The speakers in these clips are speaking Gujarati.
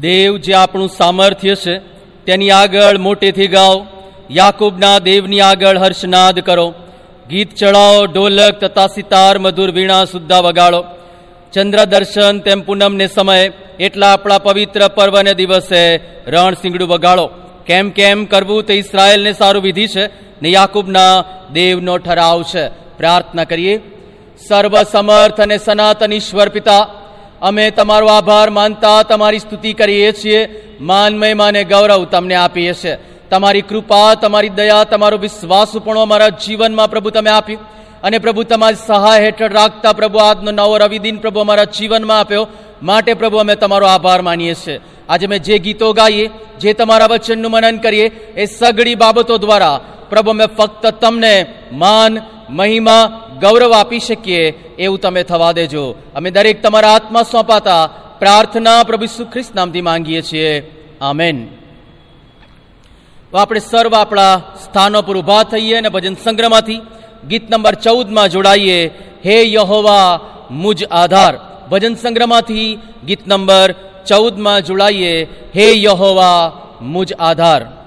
દેવ જે આપણું સામર્થ્ય છે, તેની આગળ મોટેથી ગાઓ. યાકુબના દેવની આગળ હર્ષનાદ કરો. ગીત ચડાવો ઢોલક તથા સિતાર, મધુર વીણા સુદ્ધા વગાડો. ચંદ્ર દર્શન તેમ પૂનમને સમયે, એટલા આપણા પવિત્ર પર્વને દિવસે રણ સિંગડું વગાડો. કેમ કેમ કરવું તે ઇસરાયલને સારું વિધિ છે ને યાકુબના દેવનો ઠરાવ છે. પ્રાર્થના કરીએ. સર્વસમર્થ અને સનાતન ઈશ્વર પિતા અમે તમારો આભાર માનતા તમારી સ્તુતિ કરીએ છીએ. માન મહિમા ગૌરવ તમને આપીએ છીએ. તમારી કૃપા, તમારી દયા, તમારો વિશ્વાસ પણ અમારા જીવનમાં પ્રભુ તમે આપ્યું. અને પ્રભુ તમારી સહાય હેઠળ રાખતા પ્રભુ આજનો નવો રવિદિન પ્રભુ અમારા જીવનમાં આપ્યો. માટે પ્રભુ અમે તમારો આભાર માનીએ છીએ. આજે અમે જે ગીતો ગાઈએ, જે તમારા વચનનું મનન કરીએ, એ સગડી બાબતો દ્વારા પ્રભુ અમે ફક્ત તમને માન મહિમા, ગૌરવ આપી શકીએ એવું તમે થવા દેજો. અમે દરેક તમારા આત્મા સોંપાતા પ્રાર્થના પ્રભુ ઈસુ ખ્રિસ્ત નામથી માંગીએ છીએ. આમેન. આપણે સર્વ આપણા સ્થાનો પર ઊભા થઈએ અને ભજન સંગ્રહમાંથી ગીત નંબર ચૌદમાં જોડાઈએ. હે યહોવા, મુજ આધાર. ભજન સંગ્રહમાંથી ગીત નંબર ચૌદમાં જોડાઈએ. હે યહોવા, મુજ આધાર.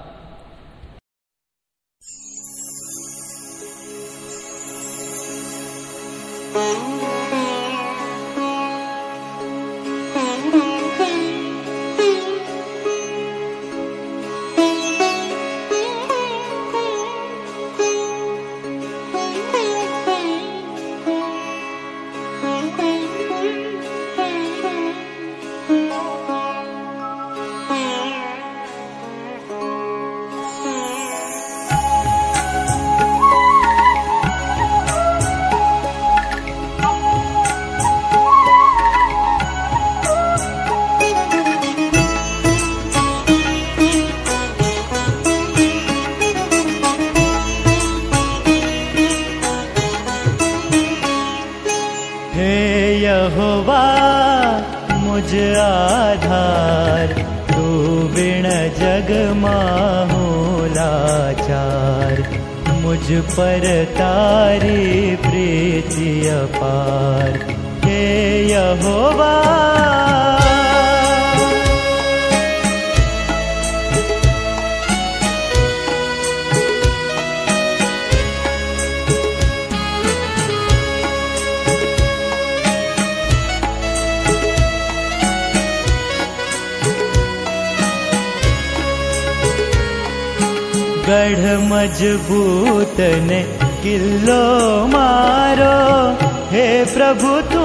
हे प्रभु तु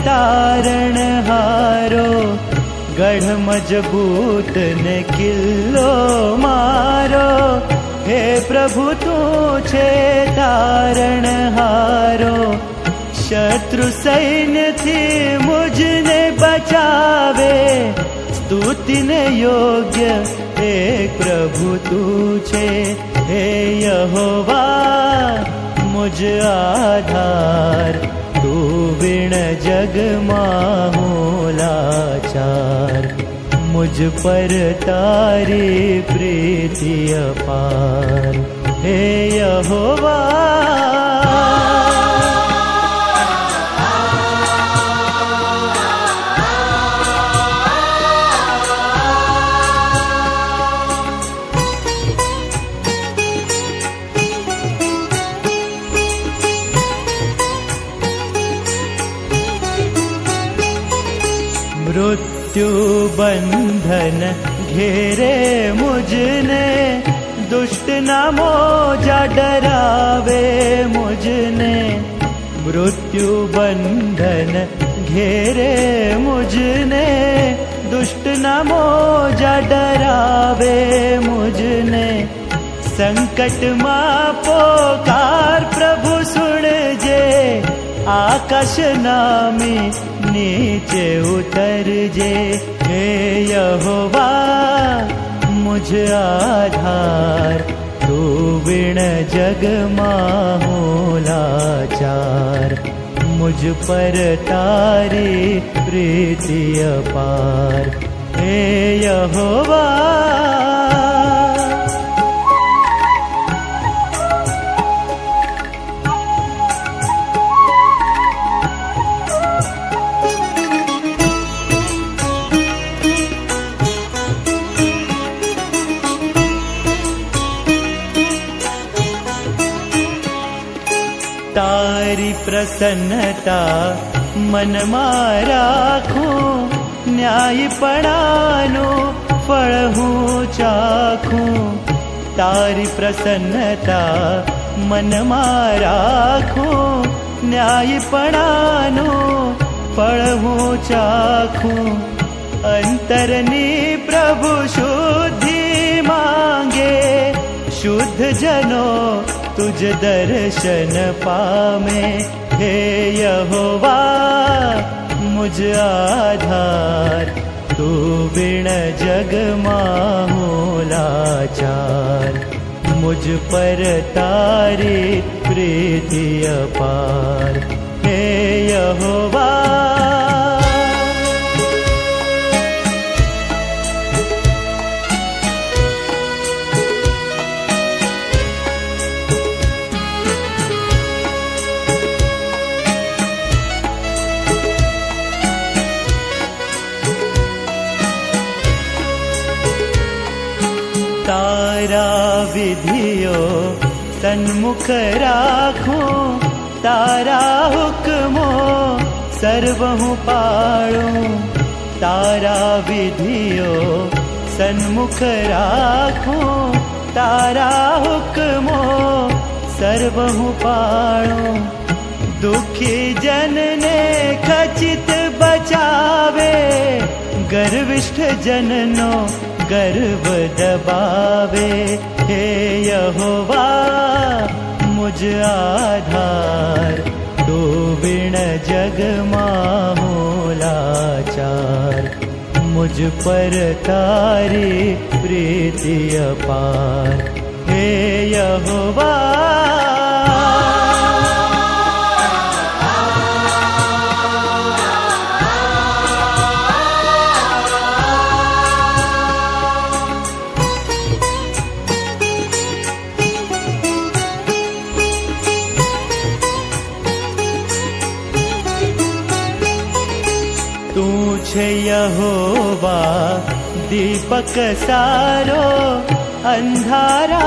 तारण हारो। गढ मारो। हे प्रभु तु तारण हारो। शत्रु सैन्य थी मुझने बचावे। तूति न योग्य हे प्रभु तुझे हे यहोवा યહોવા મુજ આધાર તું વિણ જગમાં હું લાચાર મુજ પર તારી પ્રીતિ અપાર હે बंधन घेरे मुझने दुष्ट नामो मुझने। मृत्यु बंधन घेरे मुझने दुष्ट नामो डरावे मुझने। संकट मां पोकार प्रभु सुन जे आकाश नामी નીચે ઉતરજે હે યહોવા મુજ આધાર તું વિણ જગમાં હું લાચાર મુજ પર તારી પ્રીતિ અપાર હે યહોવા यहोवा તારી પ્રસન્નતા મનમાં રાખું ન્યાયપણાનું ફળ હું ચાખું તારી પ્રસન્નતા મનમાં રાખું ન્યાયપણાનું ફળ હું ચાખું અંતરની પ્રભુ શુદ્ધિ માંગે શુદ્ધ જનો તુજ દર્શન પામે હે યહોવા મુજ આધાર તું વિણ જગમાં હું લાચાર મુજ પર તારી પ્રીતિ અપાર હે યહોવા राखो तारा हुक्मो मो पाळो। तारा विधियो सन्मुख राखो। तारा हुक्मो हुक् पाळो। दुखी जन खचित बचावे गर्विष्ठ जननो गर्व दबावे। हे यहोवा મુજ આધાર તો વિણ જગમાં હું લાચાર મુજ પર તારી પ્રીતિ અપાર હે યહોવા दीपक सारो अन्धारा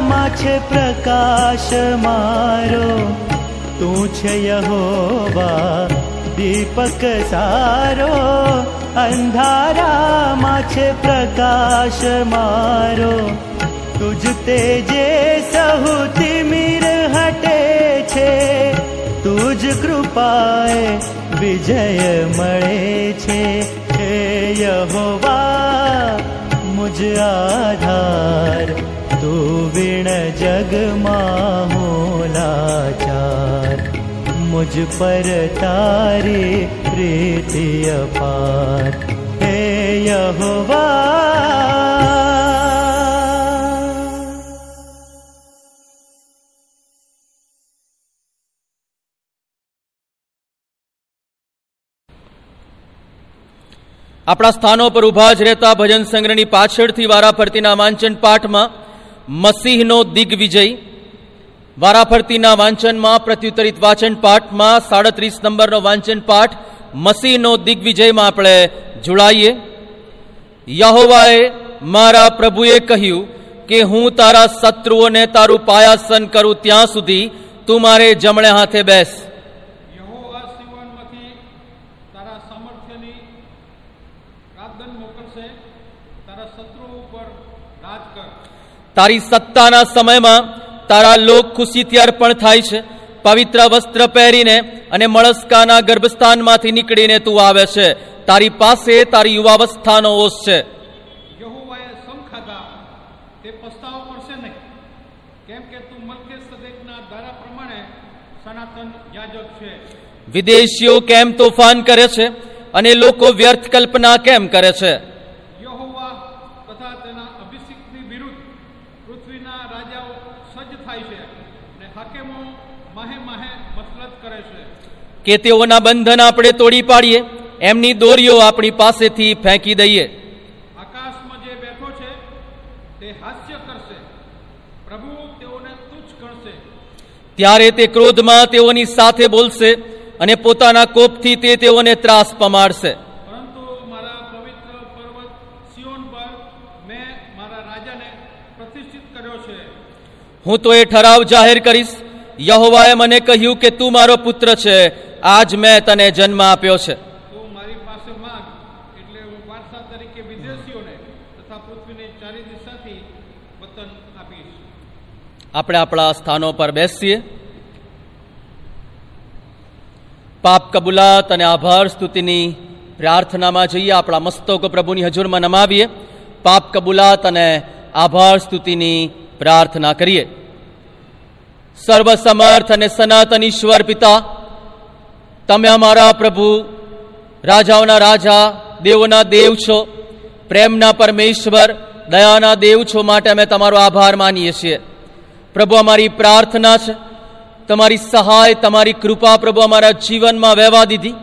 मा प्रकाश मारो। दीपक सारो अन्धारा मा प्रकाश मारो। तु मीर हटे छे तुझ कृपाए विजय मळे छे। છે હે યહોવા મુજ આધાર તું વિણ જગમાં હું લાચાર મુજ પર તારી પ્રીતિ આપણા સ્થાનો પર ઊભા જ રહેતા ભજન સંગ્રહની પાછળથી વારાફરતીના વાંચન પાઠમાં મસીહનો દિગ્વિજય, વારાફરતીના વાંચનમાં પ્રત્યુત્તરિત વાંચન પાઠમાં સાડત્રીસ નંબરનો વાંચન પાઠ મસીહનો દિગ્વિજયમાં આપણે જોડાઈએ. યહોવાએ મારા પ્રભુએ કહ્યું કે હું તારા શત્રુઓને તારું પાયાસન કરું ત્યાં સુધી તું મારે જમણે હાથે બેસ. મોકલશે તારા શત્રુઓ ઉપર રાજ કર. તારી સત્તાના સમયમાં તારા લોક ખુશીથી અર્પણ થાય છે. પવિત્ર વસ્ત્ર પહેરીને અને મળસ્કાના ગર્ભસ્થાનમાંથી નીકળીને તું આવે છે. તારી પાસે તારી યુવાવસ્થાનો ઓશ છે. યહોવાએ સમ ખાધા તે પસ્તાવો પડશે નહીં. કેમ કે તું મલકે સદેકના ધારા પ્રમાણે સનાતન યાજક છે. વિદેશીઓ કેમ તોફાન કરે છે? અને લોકો વ્યર્થ કલ્પના કેમ કરે છે? યહોવા તથા તેના અભિષિક્તની વિરુદ્ધ પૃથ્વીના રાજાઓ સજ્જ થાય છે અને હાકેમો માહે માહે મસલત કરે છે. કે તેઓના બંધન આપણે તોડી પાડીએ એમની દોરીઓ આપણી પાસેથી ફેંકી દઈએ. આકાશમાં જે બેઠો છે તે હાસ્ય કરશે. પ્રભુ તેઓને તુચ્છ ગણશે. ત્યારે તે ક્રોધમાં તેઓની સાથે બોલશે અને પોતાના કોપથી તે તેઓને ત્રાસ પમાડશે. હું તો એ ઠરાવ જાહેર કરીશ. યહોવાએ મને કહ્યું કે તું મારો પુત્ર છે. આજ મેં તને જન્મ આપ્યો છે. આપણે આપણા સ્થાનો પર બેસીએ. પાપ કબૂલાત અને આભાર સ્તુતિની પ્રાર્થનામાં જઈએ, આપણા મસ્તકો પ્રભુની હજુરમાં નમાવીએ. પાપ કબૂલાત અને આભાર સ્તુતિની પ્રાર્થના કરીએ. સર્વસમર્થ અને સનાતન ઈશ્વર પિતા, તમે અમારા પ્રભુ, રાજાઓના રાજા, દેવોના દેવ છો, પ્રેમના પરમેશ્વર, દયાના દેવ છો માટે અમે તમારો આભાર માનીએ છીએ. પ્રભુ, અમારી પ્રાર્થના છે તમારી સહાય, તમારી કૃપા પ્રભુ અમારા જીવનમાં વહેવા દીધી.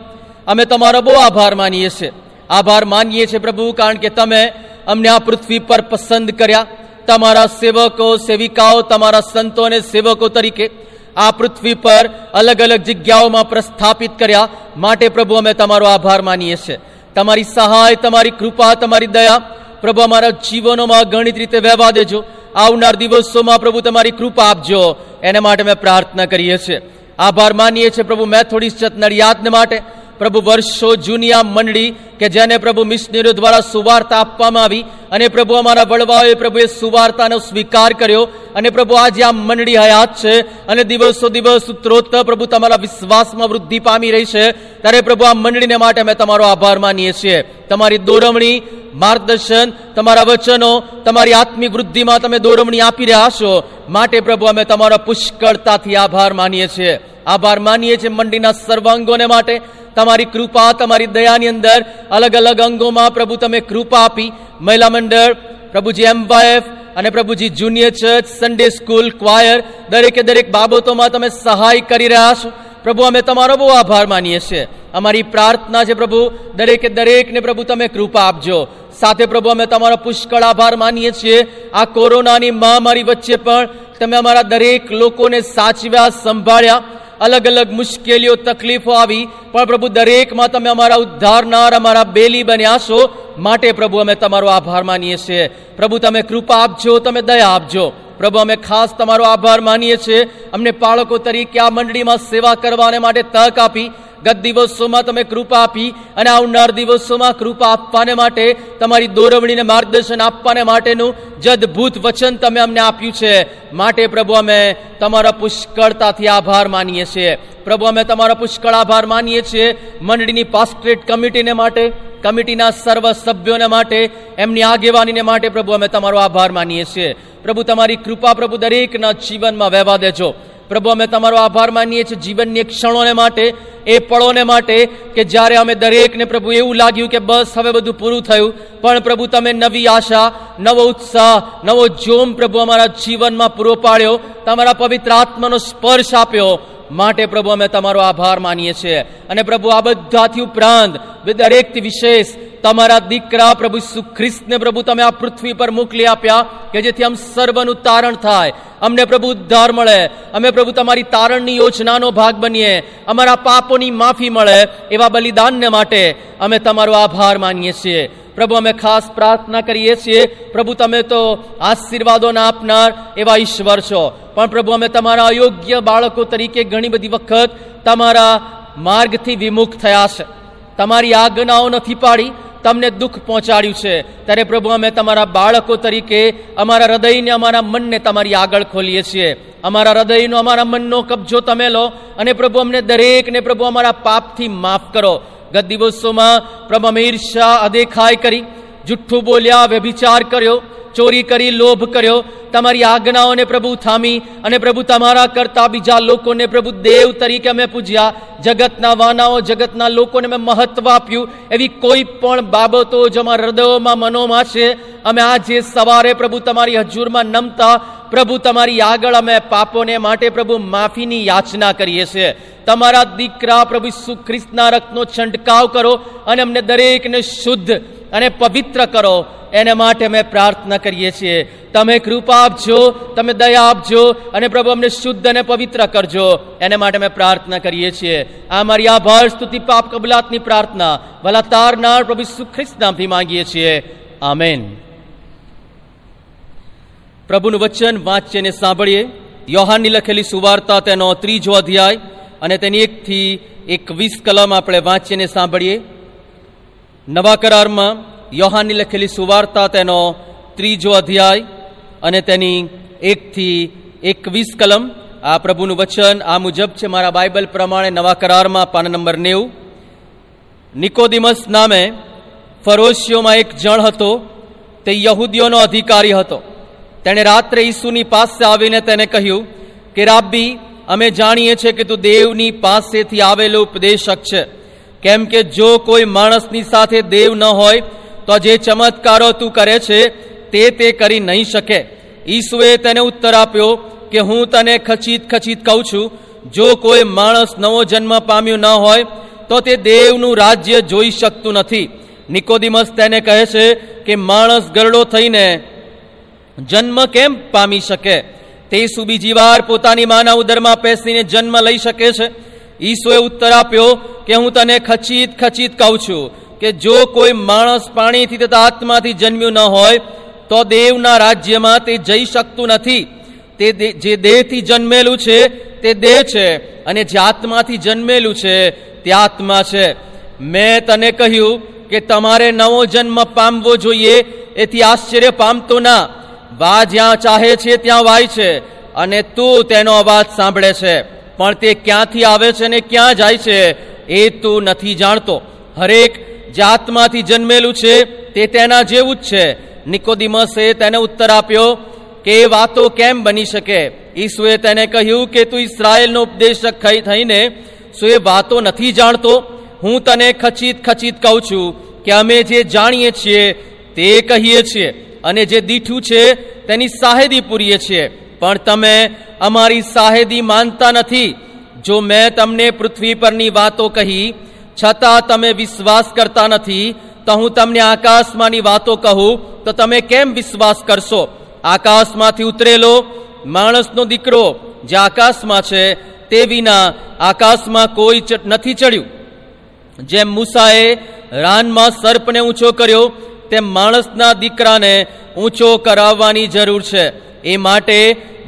અમે તમારો બહુ આભાર માનીએ છીએ. આભાર માનીએ છીએ પ્રભુ, કારણ કે તમે અમને આ પૃથ્વી પર પસંદ કર્યા. તમારા સેવકો, સેવિકાઓ, તમારા સંતો અને સેવકો તરીકે આ પૃથ્વી પર અલગ અલગ જગ્યાઓમાં પ્રસ્થાપિત કર્યા. માટે પ્રભુ અમે તમારો આભાર માનીએ છીએ. તમારી સહાય, તમારી કૃપા, તમારી દયા પ્રભુ અમારા જીવનોમાં ગણિત રીતે વહેવા દેજો. આવનાર દિવસોમાં પ્રભુ તમારી કૃપા આપજો. એને માટે મેં પ્રાર્થના કરીએ છીએ. આભાર માનીએ છીએ પ્રભુ. મેથોડિસ્ટ ચર્ચ નડિયાદને માટે પ્રભુ વર્ષો જૂની આ મંડળી કે જેને પ્રભુ મિશનરીઓ દ્વારા સુવાર્તા આપવામાં આવી અને પ્રભુ અમારા વડવાઓએ પ્રભુએ સુવાર્તાનો સ્વીકાર કર્યો અને પ્રભુ આજે આ મંડળી હયાત છે અને દિવસો દિવસ ઉત્તરોત્તર પ્રભુ તમારા વિશ્વાસમાં વૃદ્ધિ પામી રહી છે. ત્યારે પ્રભુ આ મંડળીને માટે અમે તમારો આભાર માનીએ છીએ. તમારી દોરવણી, માર્ગદર્શન, તમારા વચનો, તમારી આત્મિક વૃદ્ધિમાં તમે દોરવણી આપી રહ્યા છો. માટે પ્રભુ અમે તમારા પુષ્કળતાથી આભાર માનીએ છીએ. આભાર માનીએ છીએ મંડીના સર્વાંગોને માટે. તમારી કૃપા, તમારી દયાની અંદર અલગ અલગ અંગોમાં પ્રભુ તમે કૃપા આપી, મહિલા મંડળ, પ્રભુજી એમ્બાયફ અને પ્રભુજી junior church Sunday school choir દરેકે દરેક બાબતોમાં તમે સહાય કરી રહ્યા છો. પ્રભુ, અમે તમારો બહુ આભાર માનીએ છીએ. અમારી પ્રાર્થના છે પ્રભુ, દરેકે દરેકને પ્રભુ તમે કૃપા આપજો. સાથે પ્રભુ, અમે તમારો પુષ્કળ આભાર માનીએ છીએ. આ કોરોનાની મહામારી વચ્ચે પણ તમે અમારા દરેક લોકોને સાચવ્યા, સંભાળ્યા. અલગ અલગ મુશ્કેલીઓ, તકલીફો આવી. પણ પ્રભુ, દરેકમાં તમે અમારા ઉદ્ધારનાર, અમારા બેલી બન્યા છો માટે પ્રભુ, અમે તમારો આભાર માનીએ છીએ. પ્રભુ, તમે કૃપા આપજો, તમે દયા આપજો. પ્રભુ, અમે ખાસ તમારો આભાર માનીએ છીએ. અમને બાળકો તરીકે આ મંડળીમાં સેવા કરવાને માટે તક આપી. ગત દિવસોમાં તમે કૃપા આપી અને આવનાર દિવસોમાં કૃપા આપવાને માટે, તમારી દોરવણીને માર્ગદર્શન આપવાને માટેનું જદભૂત વચન તમે અમને આપ્યું છે. માટે પ્રભુ, અમે તમારા પુષ્કળતાથી આભાર માનીએ છીએ. પ્રભુ, અમે તમારો પુષ્કળ આભાર માનીએ છીએ. મંડળીની પાસ્ટ્રેટ કમિટીને માટે, કમિટીના સર્વ સભ્યોને માટે, એમની આગેવાનીને માટે પ્રભુ, અમે તમારો આભાર માનીએ છીએ. પ્રભુ, તમારી કૃપા પ્રભુ દરેકના જીવનમાં વહેવા દેજો. પ્રભુ, અમે તમારો આભાર માનીએ છીએ જીવનની ક્ષણોને માટે, એ પળોને માટે, કે જ્યારે અમે દરેકને પ્રભુ એવું લાગ્યું કે બસ હવે બધું પૂરું થયું, પણ પ્રભુ, તમે નવી આશા, નવો ઉત્સાહ, નવો જોમ પ્રભુ અમારા જીવનમાં પૂરો પાડ્યો, તમારા પવિત્ર આત્માનો સ્પર્શ આપ્યો. માટે પ્રભુ, અમે તમારો આભાર માનીએ છીએ. અને પ્રભુ, આ બધાથી ઉપરાંત, દરેકથી વિશેષ તમારા દીકરા પ્રભુ ઈસુ ખ્રિસ્તને પ્રભુ તમે આ પૃથ્વી પર મોકલી આપ્યા કે જેથી આમ સર્વનું તારણ થાય. અમને પ્રભુ ઉદ્ધાર મળે. અમે પ્રભુ તમારી તારણની યોજનાનો ભાગ બનીએ. અમારા પાપોની માફી મળે એવા બલિદાનને માટે અમે તમારો આભાર માનીએ છીએ. પ્રભુ, અમે ખાસ પ્રાર્થના કરીએ છીએ. પ્રભુ, તમે તો આશીર્વાદોના આપનાર એવા ઈશ્વર છો. પણ પ્રભુ, અમે તમારા અયોગ્ય બાળકો તરીકે ઘણી બધી વખત તમારા માર્ગથી વિમુખ થયા છે. તમારી આજ્ઞાઓ નથી પાડી. તમને દુઃખ પહોંચાડ્યું છે. ત્યારે પ્રભુ, અમે તમારા બાળકો તરીકે અમારા હૃદયને અમારા મનને તમારી આગળ ખોલીએ છીએ. અમારા હૃદયનો, અમારા મનનો કબજો તમે લો અને પ્રભુ, અમને દરેકને પ્રભુ, અમારા પાપથી માફ કરો. ગત દિવસોમાં પ્રભુ, અમે ઈર્ષા અદેખાય કરી, જુઠ્ઠું બોલ્યા, વ્યભિચાર કર્યો. ચોરી કરી, લોભ કર્યો. તમારી આજ્ઞાઓને પ્રભુ થામી અને પ્રભુ તમારા કરતા બીજા લોકોને પ્રભુ દેવ તરીકે અમે પૂજ્યા. જગતના વાનાઓ, જગતના લોકોને મેં મહત્વ આપ્યું. એવી કોઈ પણ બાબતો જો હૃદયોમાં મનોમાં છે. અમે આજે સવારે પ્રભુ તમારી હજુરમાં નમતા પ્રભુ તમારી આગળ અમે પાપોને માટે પ્રભુ માફીની યાચના કરીએ છીએ. તમારા દીકરા પ્રભુ ઈસુ ખ્રિસ્તના રક્તનો છંટકાવ કરો અને અમને દરેકને શુદ્ધ અને પવિત્ર કરો. એને માટે અમે પ્રાર્થના કરીએ છીએ. તમે કૃપા આપજો, તમે દયા આપજો અને પ્રભુ અમને શુદ્ધ અને પવિત્ર કરજો. એને માટે અમે પ્રાર્થના કરીએ છીએ. આ મારી આભાર, સ્તુતિ, પાપ, કબલાતની પ્રાર્થના. ભલા તારનાર પ્રભુ સુખ્રિસ્ત નામથી માંગીએ છીએ. આમેન. પ્રભુનું વચન વાંચીએ અને સાંભળીએ. યોહાનની લખેલી સુવાર્તા તેનો ત્રીજો અધ્યાય અને તેની એકથી એકવીસ કલમ આપણે વાંચીને સાંભળીએ. નવા કરારમાં યોહાનની લખેલી સુવાર્તા તેનો ત્રીજો અધ્યાય અને તેની એકથી એકવીસ કલમ. આ પ્રભુનું વચન આ મુજબ છે મારા બાઇબલ પ્રમાણે નવા કરારમાં પાન નંબર નેવું. નિકોદિમસ નામે ફરોશીઓમાં એક જણ હતો. તે યહૂદીઓનો અધિકારી હતો. તેણે રાત્રે ઈસુની પાસે આવીને તેને કહ્યું કે, રાબ્બી, અમે જાણીએ છીએ કે તું દેવની પાસેથી આવેલો ઉપદેશક છે. કેમ કે જો કોઈ માણસની સાથે દેવ ન હોય, તો જે ચમત્કારો તું કરે છે, તે તે કરી નહીં શકે. ઈસુએ તેને ઉત્તર આપ્યો કે, હું તને ખચિત ખચિત કહું છું, જો કોઈ માણસ નવો જન્મ પામ્યો ન હોય, તો તે દેવનું રાજ્ય જોઈ શકતું નથી. નિકોદિમસ તેને કહે છે કે, માણસ ગરડો થઈને જન્મ કેમ પામી શકે? તે શું બીજી વાર પોતાની માના ઉદરમાં પેસીને જન્મ લઈ શકે છે. ઈસોએ ઉત્તર આપ્યો કે હું તને ખચિત ખચિત કહું છું કે જો કોઈ માણસ પાણીથી તથા આત્માથી જન્મ્યું ન હોય, તો દેવના રાજ્યમાં તે જઈ શકતું નથી. તે જે દેહથી જન્મેલું છે, તે દેહ છે અને જે આત્માથી જન્મેલું છે, તે આત્મા છે. મેં તને કહ્યું કે તમારે નવો જન્મ પામવો જોઈએ, એથી આશ્ચર્ય પામતો ના. વા જ્યાં ચાહે છે ત્યાં વાય છે અને તું તેનો અવાજ સાંભળે છે. પણ તે ક્યાંથી આવે છે ને ક્યાં જાય છે એ તું નથી જાણતો. હરેક જાતમાંથી જન્મેલું છે તે તેના જેવું જ છે. નિકોદિમસે તેને ઉત્તર આપ્યો કે એ વાતો કેમ બની શકે? ઈસુએ તેને કહ્યું કે તું ઇસરાયેલનો ઉપદેશક થઈને શું એ વાતો નથી જાણતો. હું તને ખચિત ખચિત કહું છું કે અમે જે જાણીએ છીએ તે કહીએ છીએ. અને જે દીઠું છે, તેની સાહેદી પૂરીએ છીએ. પણ તમે અમારી સાહેદી માનતા નથી. જો મેં તમને પૃથ્વી પરની વાતો કહી, છતાં તમે વિશ્વાસ કરતા નથી, તો હું તમને આકાશમાંની વાતો કહું, તો તમે કેમ વિશ્વાસ કરશો? આકાશમાંથી ઉતરેલો માણસનો દીકરો જે આકાશમાં છે, તે વિના આકાશમાં કોઈ નથી ચડ્યું. જેમ મૂસાએ રાનમાં સર્પને ઊંચો કર્યો તેમ માણસના દીકરાને ઊંચો કરાવવાની જરૂર છે. એ માટે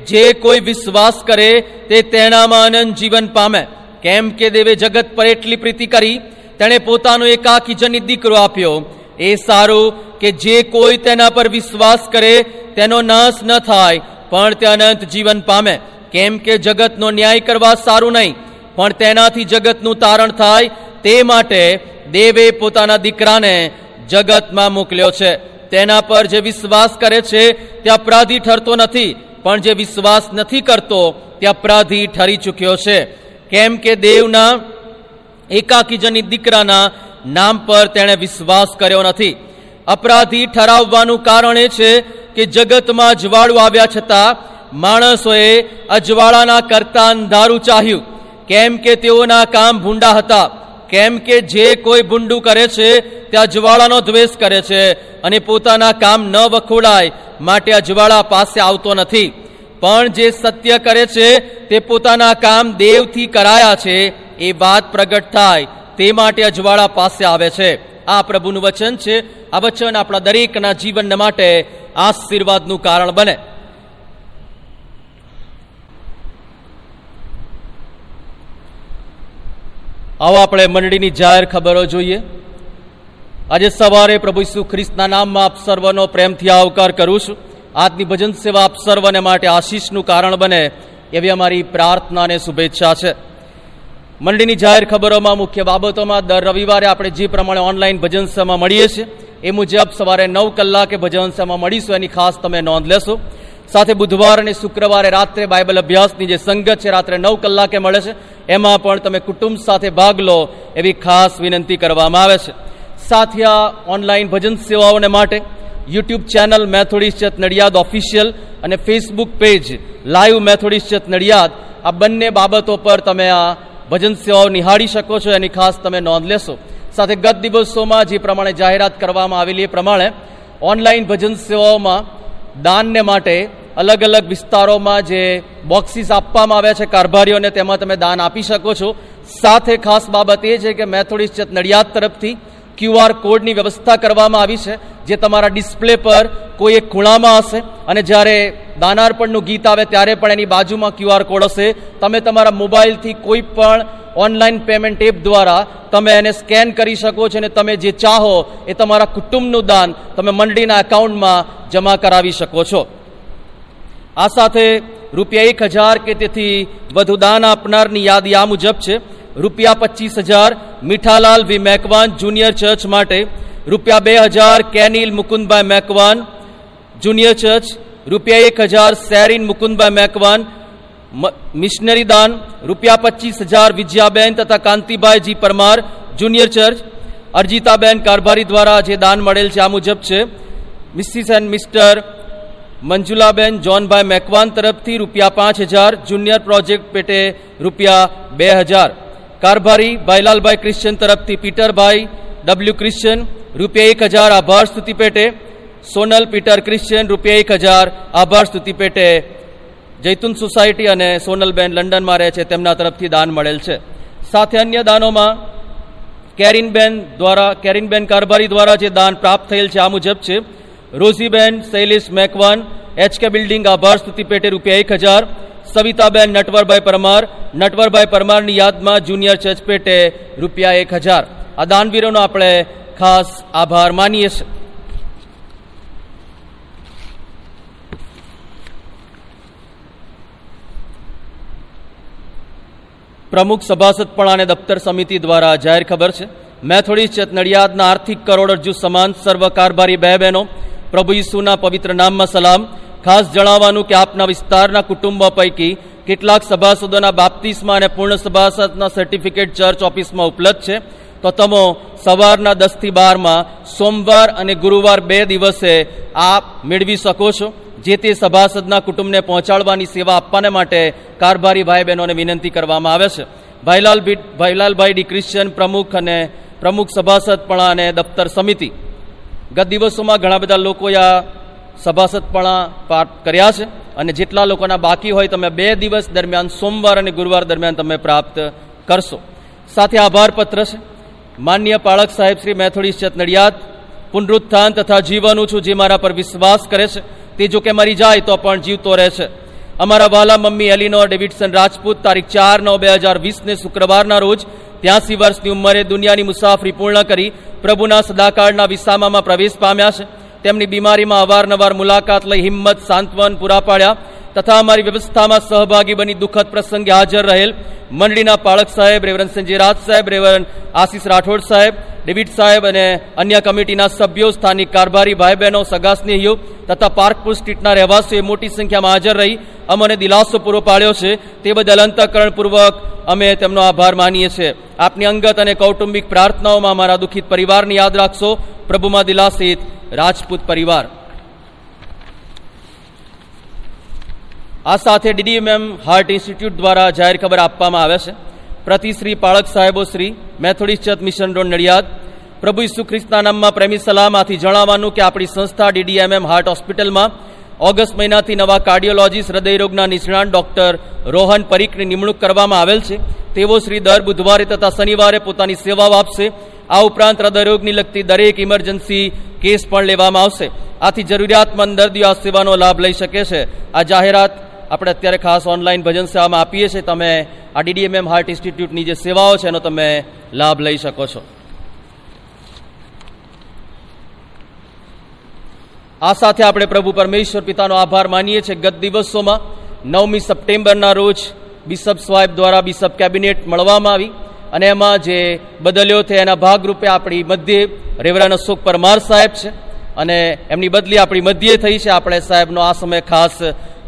જે કોઈ વિશ્વાસ કરે તે તેનામાં આનંદ જીવન પામે. કેમ કે દેવે જગત પર એટલી પ્રીતિ કરી, તેણે પોતાનો એકાકી જનિત દીકરો આપ્યો. એ સારું કે જે કોઈ તેના પર વિશ્વાસ કરે તેનો નાશ ન થાય, પણ તે અનંત જીવન પામે. કેમ કે જગતનો ન્યાય કરવા સારું નહીં, પણ તેનાથી જગતનું તારણ થાય તે માટે દેવે પોતાના દીકરાને જગતમાં મોકલ્યો છે. તેના પર જે વિશ્વાસ કરે છે તે અપરાધી ઠરતો નથી. પણ જે વિશ્વાસ નથી કરતો તે અપરાધી ઠરી ચૂક્યો છે. કેમ કે દેવના એકાકીજની દીકરાના નામ પર તેણે વિશ્વાસ કર્યો નથી. અપરાધી ઠરાવવાનું કારણ એ છે કે જગતમાં અજવાળું આવ્યા છતાં, માણસોએ અજવાળાના કરતા અંધારું ચાહ્યું. કેમ કે તેઓના કામ ભૂંડા હતા. કેમ કે જે કોઈ ભૂંડું કરે છે તે અજવાળાનો દ્વેષ કરે છે અને પોતાના કામ ન વખોડાય, માટે અજવાળા પાસે આવતો નથી. પણ જે સત્ય કરે છે, તે પોતાના કામ દેવથી કરાયા છે, એ વાત પ્રગટ થાય. તે માટે અજવાળા પાસે આવે છે. આ પ્રભુનું વચન છે. આ વચન આપણા દરેકના જીવન માટે આશીર્વાદનું કારણ બને. આવો આપણે મંડળીની જાહેર ખબરો જોઈએ. આજે સવારે પ્રભુ ઈસુ ખ્રિસ્તના નામમાં આપ સર્વનો પ્રેમથી આવકાર કરું છું. આજની ભજન સેવા આપ સર્વને માટે આશીષનું કારણ બને એવી અમારી પ્રાર્થના અને શુભેચ્છા છે. મંડળીની જાહેર ખબરોમાં મુખ્ય બાબતોમાં દર રવિવારે આપણે જે પ્રમાણે ઓનલાઈન ભજન સેવામાં મળીએ છીએ, એ મુજબ સવારે નવ કલાકે ભજન સેવામાં મળીશું, એની ખાસ તમે નોંધ લેશો. સાથે બુધવાર અને શુક્રવારે રાત્રે બાઇબલ અભ્યાસની જે સંગત છે, રાત્રે નવ કલાકે મળે છે. એમાં પણ તમે કુટુંબ સાથે ભાગ લો એવી ખાસ વિનંતી કરવામાં આવે છે. સાથે આ ઓનલાઈન ભજન સેવાઓને માટે YouTube channel Methodist Nadiad official અને Facebook page live Methodist Nadiad, આ બંને બાબતો પર તમે આ ભજન સેવાઓ નિહાળી શકો છો, એની ખાસ તમે નોંધ લેશો. સાથે ગત દિવસોમાં જે પ્રમાણે જાહેરાત કરવામાં આવેલી એ પ્રમાણે ઓનલાઈન ભજન સેવાઓમાં દાનને માટે અલગ અલગ વિસ્તારોમાં જે બોક્સીસ આપવામાં આવ્યા છે કારભારીઓને, તેમાં તમે દાન આપી શકો છો. સાથે ખાસ બાબત એ છે કે મેથોડિસ્ટ થોડી નડિયાદ તરફથી ક્યુઆર કોડની વ્યવસ્થા કરવામાં આવી છે, જે તમારા ડિસ્પ્લે પર કોઈ એક ખૂણામાં હશે અને જ્યારે દાનાર્પણનું ગીત આવે ત્યારે પણ એની બાજુમાં ક્યુઆર કોડ હશે. તમે તમારા મોબાઈલથી કોઈ પણ ઓનલાઈન પેમેન્ટ એપ દ્વારા તમે એને સ્કેન કરી શકો છો અને તમે જે ચાહો એ તમારા કુટુંબનું દાન તમે મંડળીના એકાઉન્ટમાં જમા કરાવી શકો છો. આ સાથે રૂપિયા એક હજાર કે તેથી વધુ દાન આપનારની યાદી આ મુજબ છે. રૂપિયા પચીસ હજાર Mithalal V Macwan junior church માટે. રૂપિયા બે હજાર કેનિલ મુકુંદભાઈ મેકવાન જુનિયર ચર્ચ. રૂપિયા એક હજાર સેરિન મુકુંદભાઈ મેકવાન મિશનરી દાન. રૂપિયા પચીસ હજાર વિજયાબેન તથા કાંતિભાઈજી પરમાર જુનિયર ચર્ચ. અર્જિતાબેન કારભારી દ્વારા જે દાન મળેલ છે આ મુજબ છે. Mrs and Mr Manjulaben Jonbhai Macwan તરફથી રૂપિયા પાંચ હજાર, જુનિયર પ્રોજેક્ટ પેટે રૂપિયા બે હજાર. કારભારી ભાઈલાલભાઈ ક્રિશ્ચન તરફથી પીટરભાઈ ડબલ્યુ ક્રિશ્ચન રૂપિયા એક હજાર આભાર સ્તુતિ પેટે. સોનલ, પીટર ક્રિશ્ચન રૂપિયા એક હજાર આભાર સ્તુતિ પેટે. જૈતુન સોસાયટી અને સોનલબેન લંડનમાં રહે છે, તેમના તરફથી દાન મળેલ છે. સાથે અન્ય દાનોમાં કેરીનબેન દ્વારા, કેરીનબેન કારભારી દ્વારા જે દાન પ્રાપ્ત થયેલ છે, આ મુજબ છે. રોઝીબેન, શૈલેષ મેકવાન એચકે બિલ્ડિંગ આભાર, સ્તુતિ પેટે રૂપિયા એક હજાર. સવિતાબેન, નટવરભાઈ પરમાર, નટવરભાઈ પરમારની યાદમાં જુનિયર ચર્ચ પેટે રૂપિયા એક હજાર. આ દાનવીરોનો આપણે ખાસ આભાર માનીએ છીએ. પ્રમુખ સભાસદપણા અને દફતર સમિતિ દ્વારા જાહેર ખબર છે. મેથોડિસ્ટ નડિયાદના આર્થિક કરોડરજ્જુ સમાન સર્વ કારભારી બે બહેનો પ્રભુ ઈસુના પવિત્ર નામમાં સલામ. ખાસ જણાવવાનું કે આપના વિસ્તારના કુટુંબો પૈકી કેટલાક સભાસદોના બાપ્તિસમાં અને પૂર્ણ સભાસદના સર્ટિફિકેટ ચર્ચ ઓફિસમાં ઉપલબ્ધ છે. તો તમે સવારના દસથી બારમાં સોમવાર અને ગુરુવાર બે દિવસે આપ મેળવી શકો છો. જે તે સભાસદના કુટુંબને પહોંચાડવાની સેવા આપવાને માટે કારભારી ભાઈ બહેનોને વિનંતી કરવામાં આવે છે. ભાઈલાલ ભાઈલાલભાઈ ડી ક્રિશ્ચિયન પ્રમુખ અને પ્રમુખ સભાસદપણા અને દફતર સમિતિ. ગત દિવસોમાં ઘણા બધા લોકોએ આ સભાસદપણા પ્રાપ્ત કર્યા છે અને જેટલા લોકોના બાકી હોય તમે બે દિવસ દરમિયાન, સોમવાર અને ગુરુવાર દરમિયાન તમે પ્રાપ્ત કરશો. સાથે આભાર પત્ર છે. માન્ય પાળક સાહેબ શ્રી મેથોડી ચર્ચ નડિયાદ, પુનરુત્થાન તથા જીવનું છું જે મારા પર વિશ્વાસ કરે છે. તે જો કે મરી જાય તો પણ જીવતો રહે છે. અમારા વાલા મમ્મી એલિનોર ડેવિડસન રાજપૂત તારીખ ચાર નવ બે હજાર વીસને શુક્રવારના રોજ ત્યાસી વર્ષની ઉંમરે દુનિયાની મુસાફરી પૂર્ણ કરી પ્રભુના સદાકાળના વિસામામાં પ્રવેશ પામ્યા છે. તેમની બીમારીમાં અવારનવાર મુલાકાત લઈ હિંમત સાંત્વન પૂરા પાડ્યા. તથા અમારી વ્યવસ્થામાં સહભાગી બની દુઃખદ પ્રસંગે હાજર રહેલ મંડળીના પાળક સાહેબ, રેવરન સંજય રાજ સાહેબ, રેવરન આશીષ રાઠોડ સાહેબ, ડેવિડ સાહેબ અને અન્ય કમિટીના સભ્યો, સ્થાનિક કારભારી ભાઈ બહેનો સગા સ્નેહીઓ તથા પાર્કપુર સ્ટ્રીટના રહેવાસીઓએ મોટી સંખ્યામાં હાજર રહી અમને દિલાસો પૂરો પાડ્યો છે. તે બદલ અંતઃકરણપૂર્વક અમે તેમનો આભાર માનીએ છીએ. આપની અંગત અને કૌટુંબિક પ્રાર્થનાઓમાં અમારા દુઃખિત પરિવારને યાદ રાખશો. પ્રભુમાં દિલાસિત રાજપૂત પરિવાર. આ સાથે ડીડીએમએમ હાર્ટ ઇન્સ્ટિટ્યૂટ દ્વારા જાહેર ખબર આપવામાં આવે છે. પ્રતિ શ્રી પાળક સાહેબો Shri Methodist mission road Nadiad. પ્રભુ ઈસુ ખ્રિસ્તના નામમાં પ્રેમી સલાહમાંથી જણાવવાનું કે આપણી સંસ્થા ડીડીએમએમ હાર્ટ હોસ્પિટલમાં ઓગસ્ટ મહિનાથી નવા કાર્ડિયોલોજીસ્ટ હૃદયરોગના નિષ્ણાત ડોક્ટર રોહન પરીખની નિમણૂક કરવામાં આવેલ છે. તેઓ શ્રી દર બુધવારે તથા શનિવારે પોતાની સેવાઓ આપશે આ ઉપરાંત હૃદયરોગની લગતી દરેક ઇમરજન્સી કેસ પણ લેવામાં આવશે. આથી જરૂરિયાતમંદ દર્દીઓ આ સેવાનો લાભ લઈ શકે છે. આ જાહેરાત આપણે અત્યારે ખાસ ઓનલાઈન ભજન સેવામાં આપીએ છીએ. તમે આ ડીડીએમએમ હાર્ટ ઇન્સ્ટિટ્યૂટની જે સેવાઓ છે, એનો તમે લાભ લઈ શકો છો. આ સાથે આપણે પ્રભુ પરમેશ્વર પિતાનો આભાર માનીએ છીએ. ગત દિવસોમાં નવમી સપ્ટેમ્બરના રોજ બિશપ સ્વાઇપ દ્વારા બિશપ કેબિનેટ મળવામાં આવી અને એમાં જે બદલ્યો છે, એના ભાગરૂપે આપણી મધ્યે રેવરાન અશોક પરમાર સાહેબ છે અને એમની બદલી આપણી મધ્યે થઈ છે. આપણે સાહેબનો આ સમય ખાસ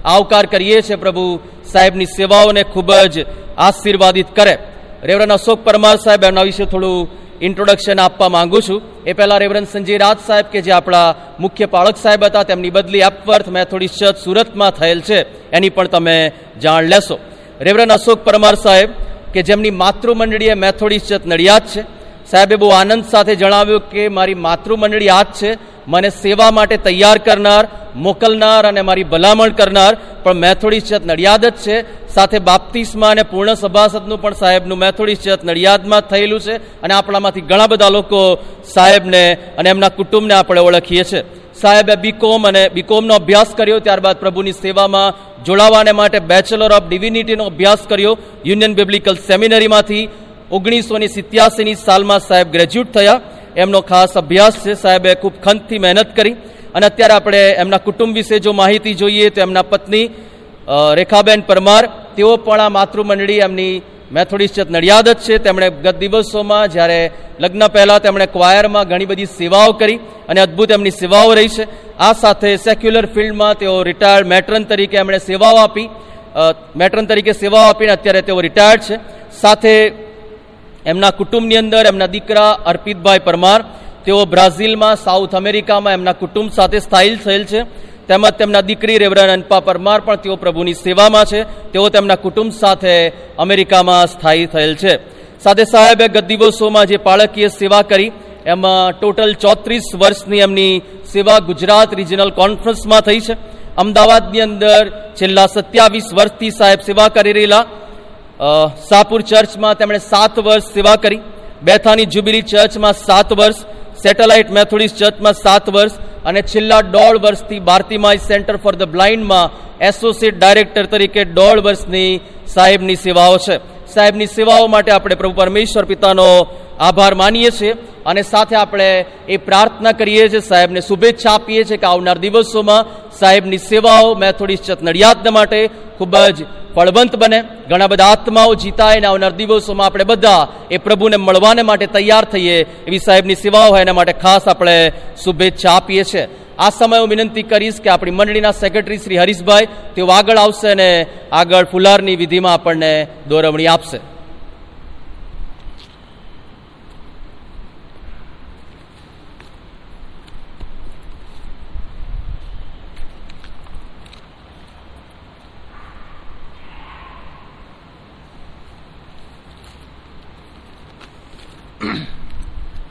આવકાર કરીએ છીએ પ્રભુ. સાહેબની સેવાઓને ખૂબ જ આશીર્વાદિત કરે. રેવરન અશોક પરમાર સાહેબ, એમના વિશે થોડું ઇન્ટ્રોડક્શન આપવા માંગુ છું. એ પહેલા રેવરન સંજય રાજ સાહેબ કે જે આપણા મુખ્ય પાળક સાહેબ હતા, તેમની બદલી એપવર્થ મેથોડિસ્ટ ચર્ચ સુરતમાં થયેલ છે. એની પણ તમે જાણ લેશો. રેવરન અશોક પરમાર સાહેબ કે જેમની માતૃમંડળીએ મેથોડિસ્ટ ચર્ચ નડિયાદ છે. સાહેબે બહુ આનંદ સાથે જણાવ્યું કે મારી માતૃમંડળી આ જ છે. મને સેવા માટે તૈયાર કરનાર, મોકલનાર અને મારી ભલામણ કરનાર, પણ મેથોડિસ્ટ નડિયાદ જ છે. સાથે બાપ્તિસ્મા અને પૂર્ણ સભાસદનું પણ સાહેબનું મેથોડિસ્ટ નડિયાદમાં થયેલું છે અને આપણામાંથી ઘણા બધા લોકો સાહેબને અને એમના કુટુંબને આપણે ઓળખીએ છીએ સાહેબે બીકોમ અને બીકોમનો અભ્યાસ કર્યો, ત્યારબાદ પ્રભુની સેવામાં જોડાવાને માટે બેચલર ઓફ ડિવિનિટીનો અભ્યાસ કર્યો. યુનિયન બિબ્લિકલ સેમિનરીમાંથી ઓગણીસો ની સિત્યાસીની સાલમાં સાહેબ ગ્રેજ્યુએટ થયા. એમનો ખાસ અભ્યાસ છે. સાહેબે ખૂબ ખંતથી મહેનત કરી અને અત્યારે આપણે એમના કુટુંબ વિશે જો માહિતી જોઈએ તો એમના પત્ની રેખાબેન પરમાર, તેઓ પણ આ માતૃમંડળી એમની મેથોડિસ્ટ નડિયાદ જ છે. તેમણે ગત દિવસોમાં જ્યારે લગ્ન પહેલાં તેમણે ક્વાયરમાં ઘણી બધી સેવાઓ કરી અને અદ્ભુત એમની સેવાઓ રહી છે. આ સાથે સેક્યુલર ફિલ્ડમાં તેઓ રિટાયર્ડ મેટ્રન તરીકે એમણે સેવાઓ આપી. મેટ્રન તરીકે સેવાઓ આપીને અત્યારે તેઓ રિટાયર્ડ છે. સાથે એમના કુટુંબની અંદર એમના દીકરા અર્પિતભાઈ પરમાર, તેઓ બ્રાઝિલમાં, સાઉથ અમેરિકામાં એમના કુટુંબ સાથે સ્થાયી થયેલ છે. તેમજ તેમના દીકરી રેવરન અનપા પરમાર પણ તેઓ પ્રભુની સેવામાં છે. તેઓ તેમના કુટુંબ સાથે અમેરિકામાં સ્થાયી થયેલ છે. સાથે સાહેબે ગત દિવસોમાં જે પાળકીય સેવા કરી, એમાં ટોટલ ચોત્રીસ વર્ષની એમની સેવા ગુજરાત રિજનલ કોન્ફરન્સમાં થઈ છે. અમદાવાદની અંદર છેલ્લા સત્યાવીસ વર્ષથી સાહેબ સેવા કરી રહેલા સાપુર ચર્ચમાં તેમણે સાત વર્ષ સેવા કરી. બેથાની જ્યુબિલી ચર્ચમાં સાત વર્ષ, સેટેલાઇટ મેથોડિસ્ટ ચર્ચમાં સાત વર્ષ, અને છેલ્લા દોઢ વર્ષથી ભારતીમાય સેન્ટર ફોર ધ બ્લાઇન્ડમાં એસોસિએટ ડાયરેક્ટર તરીકે દોઢ વર્ષની સાહેબની સેવાઓ છે. સાહેબની સેવાઓ માટે આપણે પ્રભુ પરમેશ્વર પિતાનો આભાર માનીએ છીએ અને સાથે આપણે એ પ્રાર્થના કરીએ છીએ, સાહેબને શુભેચ્છા આપીએ છીએ કે આવનાર દિવસોમાં સાહેબની સેવાઓ મેથોડિસ્ટ નડિયાદના માટે ખૂબ જ ફળવંત બને. ઘણા બધા આત્માઓ જીતાય અને આવનાર દિવસોમાં આપણે બધા એ પ્રભુને મળવાને માટે તૈયાર થઈએ એવી સાહેબની સેવાઓ હોય એના માટે ખાસ આપણે શુભેચ્છા આપીએ છીએ. આ સમયે હું વિનંતી કરીશ કે આપણી મંડળીના સેક્રેટરી શ્રી હરીશભાઈ, તેઓ આગળ આવશે અને આગળ ફુલારની વિધિમાં આપણને દોરવણી આપશે.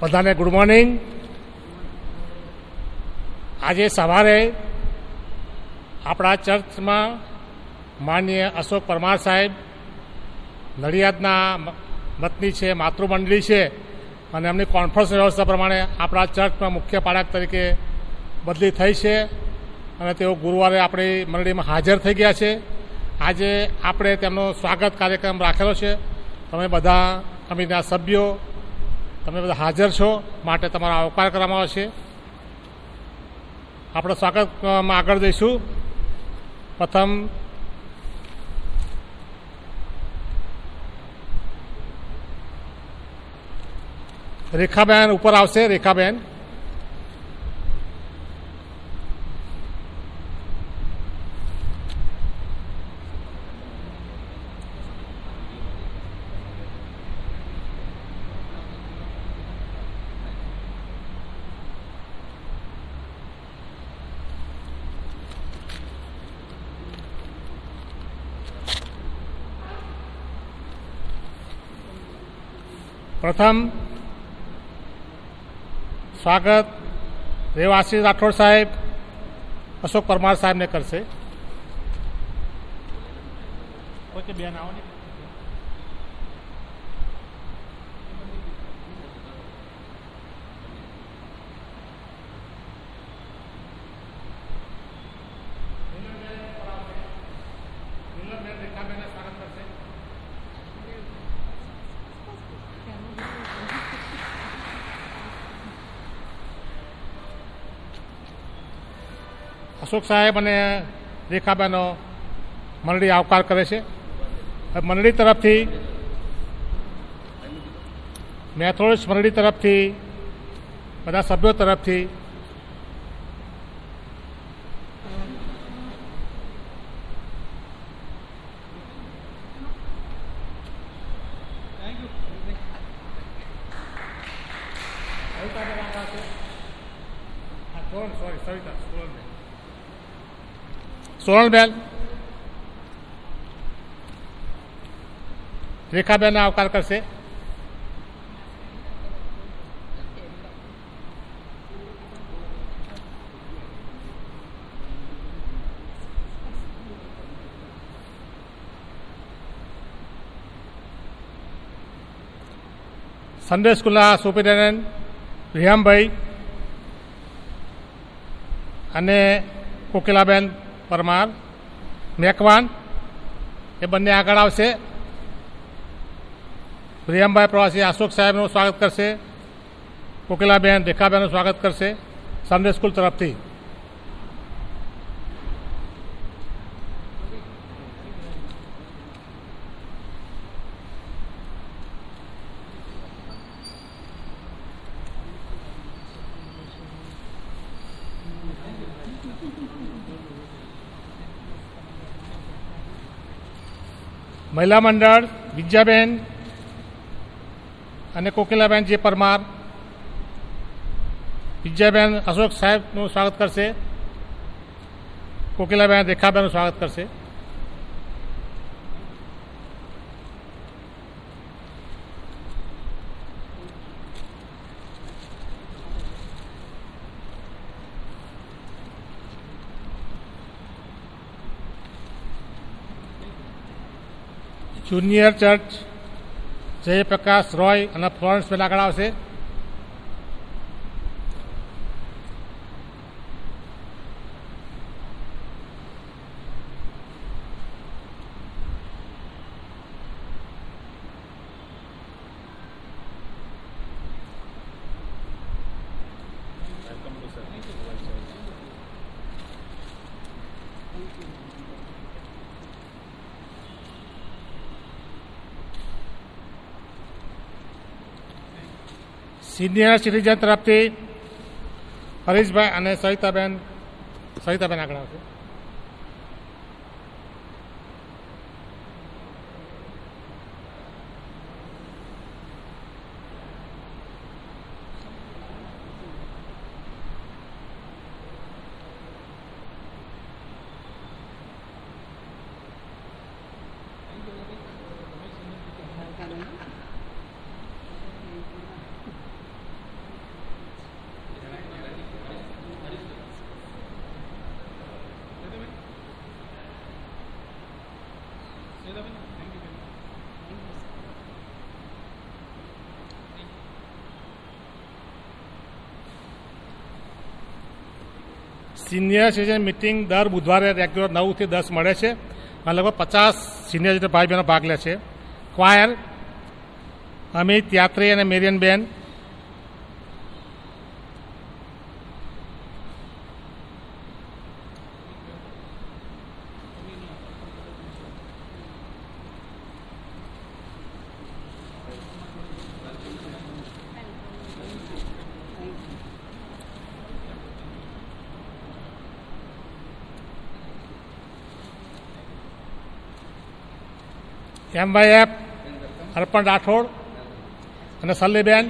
બધાને ગુડ મોર્નિંગ આજે સવારે આપણા ચર્ચમાં માનનીય અશોક પરમાર સાહેબ, નડિયાદના વતની છે, માતૃમંડળી છે અને એમની કોન્ફરન્સ વ્યવસ્થા પ્રમાણે આપણા ચર્ચમાં મુખ્ય પાળક તરીકે બદલી થઈ છે અને તેઓ ગુરુવારે આપણી મંડળીમાં હાજર થઈ ગયા છે. આજે આપણે તેમનો સ્વાગત કાર્યક્રમ રાખેલો છે. તમે બધા કમિટીના સભ્યો, તમે બધા હાજર છો માટે તમારો આવકાર કરવામાં આવશે આપણે સ્વાગતમાં આગળ જઈશું. પ્રથમ રેખાબેન ઉપર આવશે રેખાબેન. પ્રથમ સ્વાગત રેવાશી રાઠોડ સાહેબ અશોક પરમાર સાહેબને કરશે. બેન આવો ને અશોક સાહેબ અને રેખાબેનો મંડળી આવકાર કરે છે. મંડળી તરફથી મેથોડિસ્ટ મંડળી તરફથી, બધા સભ્યો તરફથી સોનલબેન રેખાબેન આવકાર કરશે સંદેશ સ્કૂલના સુપ્રિન્ટેન્ડન્ટ રિયામભાઈ અને કોકિલાબેન પરમાર, મેકવાન, એ બંને આગળ આવશે. પ્રિયમભાઈ પ્રવાસી અશોક સાહેબનું સ્વાગત કરશે. કોકિલાબેન રેખાબેનનું સ્વાગત કરશે. સન્ડે સ્કૂલ તરફથી. મહિલા મંડળ, વિદ્યાબેન અને કોકિલાબેન જે પરમાર. વિજયાબેન અશોક સાહેબનું સ્વાગત કરશે. કોકિલાબેન રેખાબેનનું સ્વાગત કરશે. જુનિયર ચર્ચ જયપ્રકાશ રોય અને ફ્લોરન્સ આગળ આવશે. સિનિયર સિટીઝન તરફથી હરીશભાઈ અને સવિતાબેન સવિતાબેન આગળ આવશે. સિનિયર સિટીઝન મિટિંગ દર બુધવારે રેગ્યુલર નવથી દસ મળે છે અને લગભગ પચાસ સિનિયર સિટીઝન ભાઈ બહેનો ભાગ લે છે. ક્વાયર અમિત, યાત્રી અને મેરિયન બેન એમવાયએફ અર્પણ રાઠોડ અને સલ્લીબેન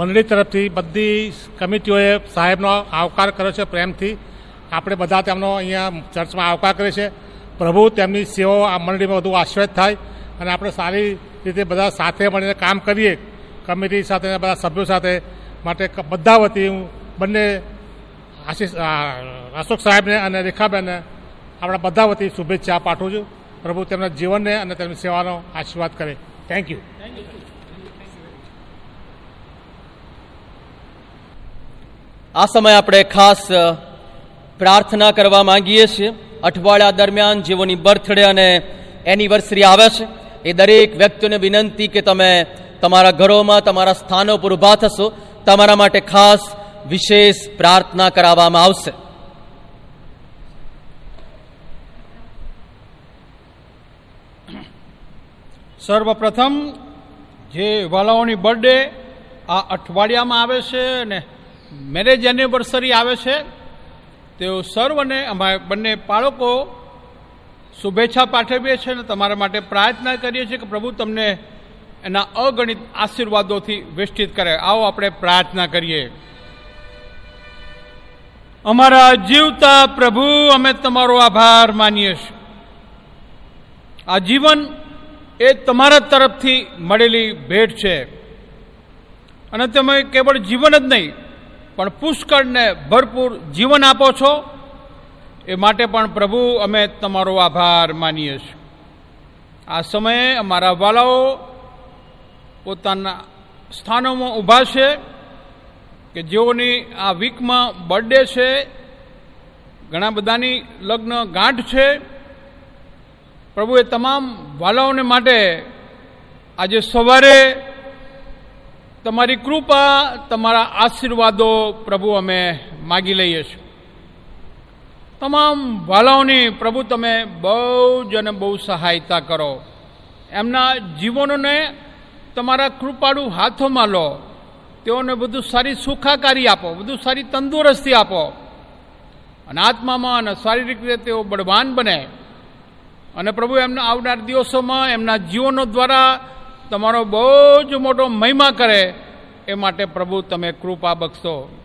મંડળી તરફથી બધી કમિટીઓએ સાહેબનો આવકાર કર્યો છે પ્રેમથી. આપણે બધા તેમનો અહીંયા ચર્ચમાં આવકાર કરીએ છે પ્રભુ તેમની સેવાઓ આ મંડળીમાં વધુ આશ્રય થાય અને આપણે સારી રીતે બધા સાથે મળીને કામ કરીએ. કમિટી સાથે બધા સભ્યો સાથે માટે બધા વતી હું બંને આશીષ અશોક સાહેબને અને રેખાબેનને આપણા બધા વતી શુભેચ્છા પાઠવું છું. પ્રભુ તેમના જીવનને અને તેમની સેવાનો આશીર્વાદ કરે. થેન્ક યુ આ સમયે આપણે ખાસ પ્રાર્થના કરવા માંગીએ છીએ. અઠવાડિયા દરમિયાન જેઓની બર્થડે અને એનિવર્સરી આવે છે, એ દરેક વ્યક્તિઓને વિનંતી કે તમે તમારા ઘરોમાં, તમારા સ્થાનો પર ઊભા થશો. તમારા માટે ખાસ વિશેષ પ્રાર્થના કરાવવામાં આવશે. સર્વપ્રથમ જે વાલાઓની બર્થડે આ અઠવાડિયામાં આવે છે અને મેરેજ એનિવર્સરી આવે છે. તેઓ સર્વને, અમારે બંને બાળકો શુભેચ્છા પાઠવીએ છીએ અને તમારા માટે પ્રાર્થના કરીએ છીએ કે પ્રભુ તમને એના અગણિત આશીર્વાદોથી વેષ્ટિત કરે. આવો આપણે પ્રાર્થના કરીએ. અમારા જીવતા પ્રભુ, અમે તમારો આભાર માનીએ છીએ. આ જીવન એ તમારા તરફથી મળેલી ભેટ છે. અને તમે કેવળ જીવન જ નહીં પણ પુષ્કળને ભરપૂર જીવન આપો છો, એ માટે પણ પ્રભુ અમે તમારો આભાર માનીએ છીએ. આ સમયે અમારા વાલાઓ પોતાના સ્થાનોમાં ઊભા છે કે જેઓની આ વીકમાં બર્થડે છે, ઘણા બધાની લગ્ન ગાંઠ છે. પ્રભુએ તમામ વાલાઓને માટે આજે સવારે તમારી કૃપા, તમારા આશીર્વાદો પ્રભુ અમે માગી લઈએ છીએ. તમામ વાલાઓની પ્રભુ તમે બહુ જ અને બહુ સહાયતા કરો. એમના જીવનોને તમારા કૃપાળુ હાથોમાં લો. તેઓને બધું સારી સુખાકારી આપો, બધું સારી તંદુરસ્તી આપો. અને આત્મામાં અને શારીરિક રીતે તેઓ બળવાન બને. અને પ્રભુ એમના આવનાર દિવસોમાં એમના જીવનો દ્વારા તમારો બહુ જ મોટો મહિમા કરે એ માટે પ્રભુ તમે કૃપા બક્ષો.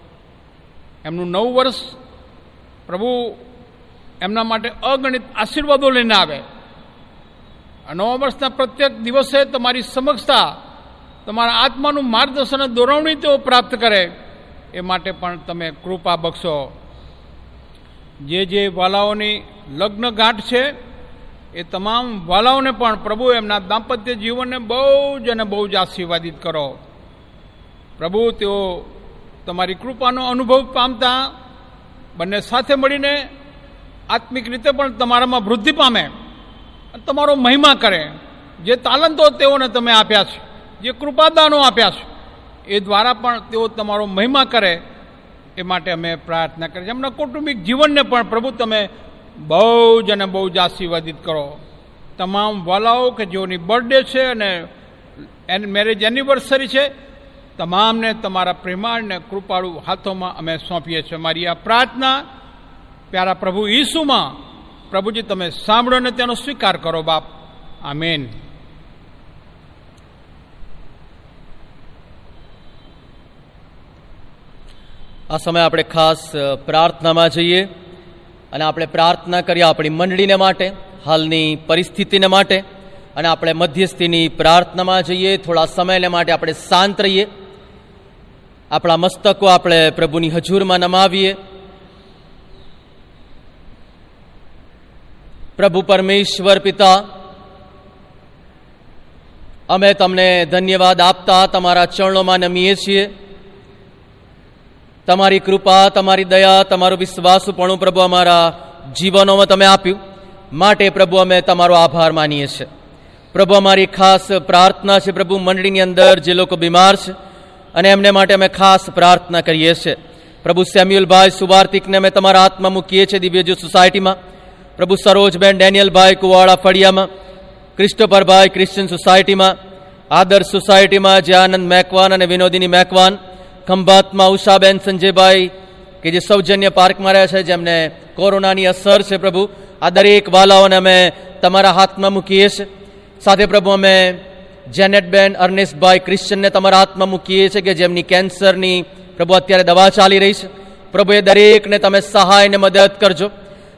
એમનું નવું વર્ષ પ્રભુ એમના માટે અગણિત આશીર્વાદો લઈને આવે. નવા વર્ષના પ્રત્યેક દિવસે તમારી સમક્ષતા, તમારા આત્માનું માર્ગદર્શન દોરવણી તેઓ પ્રાપ્ત કરે એ માટે પણ તમે કૃપા બક્ષો. જે જે વાલાઓની લગ્નગાંઠ છે એ તમામ વાલાઓને પણ પ્રભુ એમના દાંપત્ય જીવનને બહુ જ અને બહુ જ આશીર્વાદિત કરો. પ્રભુ, તેઓ તમારી કૃપાનો અનુભવ પામતા, બંને સાથે મળીને આત્મિક રીતે પણ તમારામાં વૃદ્ધિ પામે તમારો મહિમા કરે. જે તાલંતો તેઓને તમે આપ્યા છે, જે કૃપાદાનો આપ્યા છે, એ દ્વારા પણ તેઓ તમારો મહિમા કરે, એ માટે અમે પ્રાર્થના કરીએ એમના કૌટુંબિક જીવનને પણ પ્રભુ તમે બહુ જ અને બહુ જ આશીર્વાદિત કરો. તમામ વાલાઓ કે જેઓની બર્થડે છે અને મેરેજ એનિવર્સરી છે, તમામને તમારા પ્રેમાળને કૃપાળુ હાથોમાં અમે સોંપીએ છીએ. મારી આ પ્રાર્થના પ્યારા પ્રભુ ઈસુમાં પ્રભુજી તમે સાંભળો ને તેનો સ્વીકાર કરો બાપ. આમેન. આ સમયે આપણે ખાસ પ્રાર્થનામાં જઈએ. અને આપણે પ્રાર્થના કરીએ આપણી મંડળીને માટે, હાલની પરિસ્થિતિને માટે, અને આપણે મધ્યસ્થીની પ્રાર્થનામાં જઈએ, થોડા સમયને માટે આપણે શાંત રહીએ. આપણા મસ્તકો આપણે પ્રભુની હજુરમાં નમાવીએ. પ્રભુ પરમેશ્વર પિતા, અમે તમને ધન્યવાદ આપતા તમારા ચરણોમાં નમીએ છીએ. તમારી કૃપા, તમારી દયા, તમારું વિશ્વાસુપણું પ્રભુ અમારા જીવનોમાં તમે આપ્યું. માટે પ્રભુ અમે તમારો આભાર માનીએ છીએ. પ્રભુ અમારી ખાસ પ્રાર્થના છે પ્રભુ મંડળીની અંદર જે લોકો બીમાર છે અને એમને માટે અમે ખાસ પ્રાર્થના કરીએ છીએ. પ્રભુ સેમ્યુઅલભાઈ સુવાર્તિકને અમે તમારા હાથમાં મૂકીએ છીએ દિવ્યજુ સોસાયટીમાં. પ્રભુ સરોજબેન ડેનિયલભાઈ કુવાડા ફળિયામાં. ક્રિસ્ટોફરભાઈ ક્રિશ્ચિયન સોસાયટીમાં. આદર્શ સોસાયટીમાં જે આનંદ મેકવાન અને વિનોદિની મેકવાન. ખંભાતમાં ઉષાબેન સંજયભાઈ, કે જે સૌજન્ય પાર્કમાં રહ્યા છે, જેમને કોરોનાની અસર છે પ્રભુ, આ દરેક વાલાઓને અમે તમારા હાથમાં મૂકીએ છીએ સાથે પ્રભુ, અમે જેનેટબેન અર્નેશભાઈ ક્રિશ્ચનને તમારા હાથમાં મૂકીએ છીએ કે જેમની કેન્સરની પ્રભુ અત્યારે દવા ચાલી રહી છે. પ્રભુ એ દરેકને તમે સહાય ને મદદ કરજો.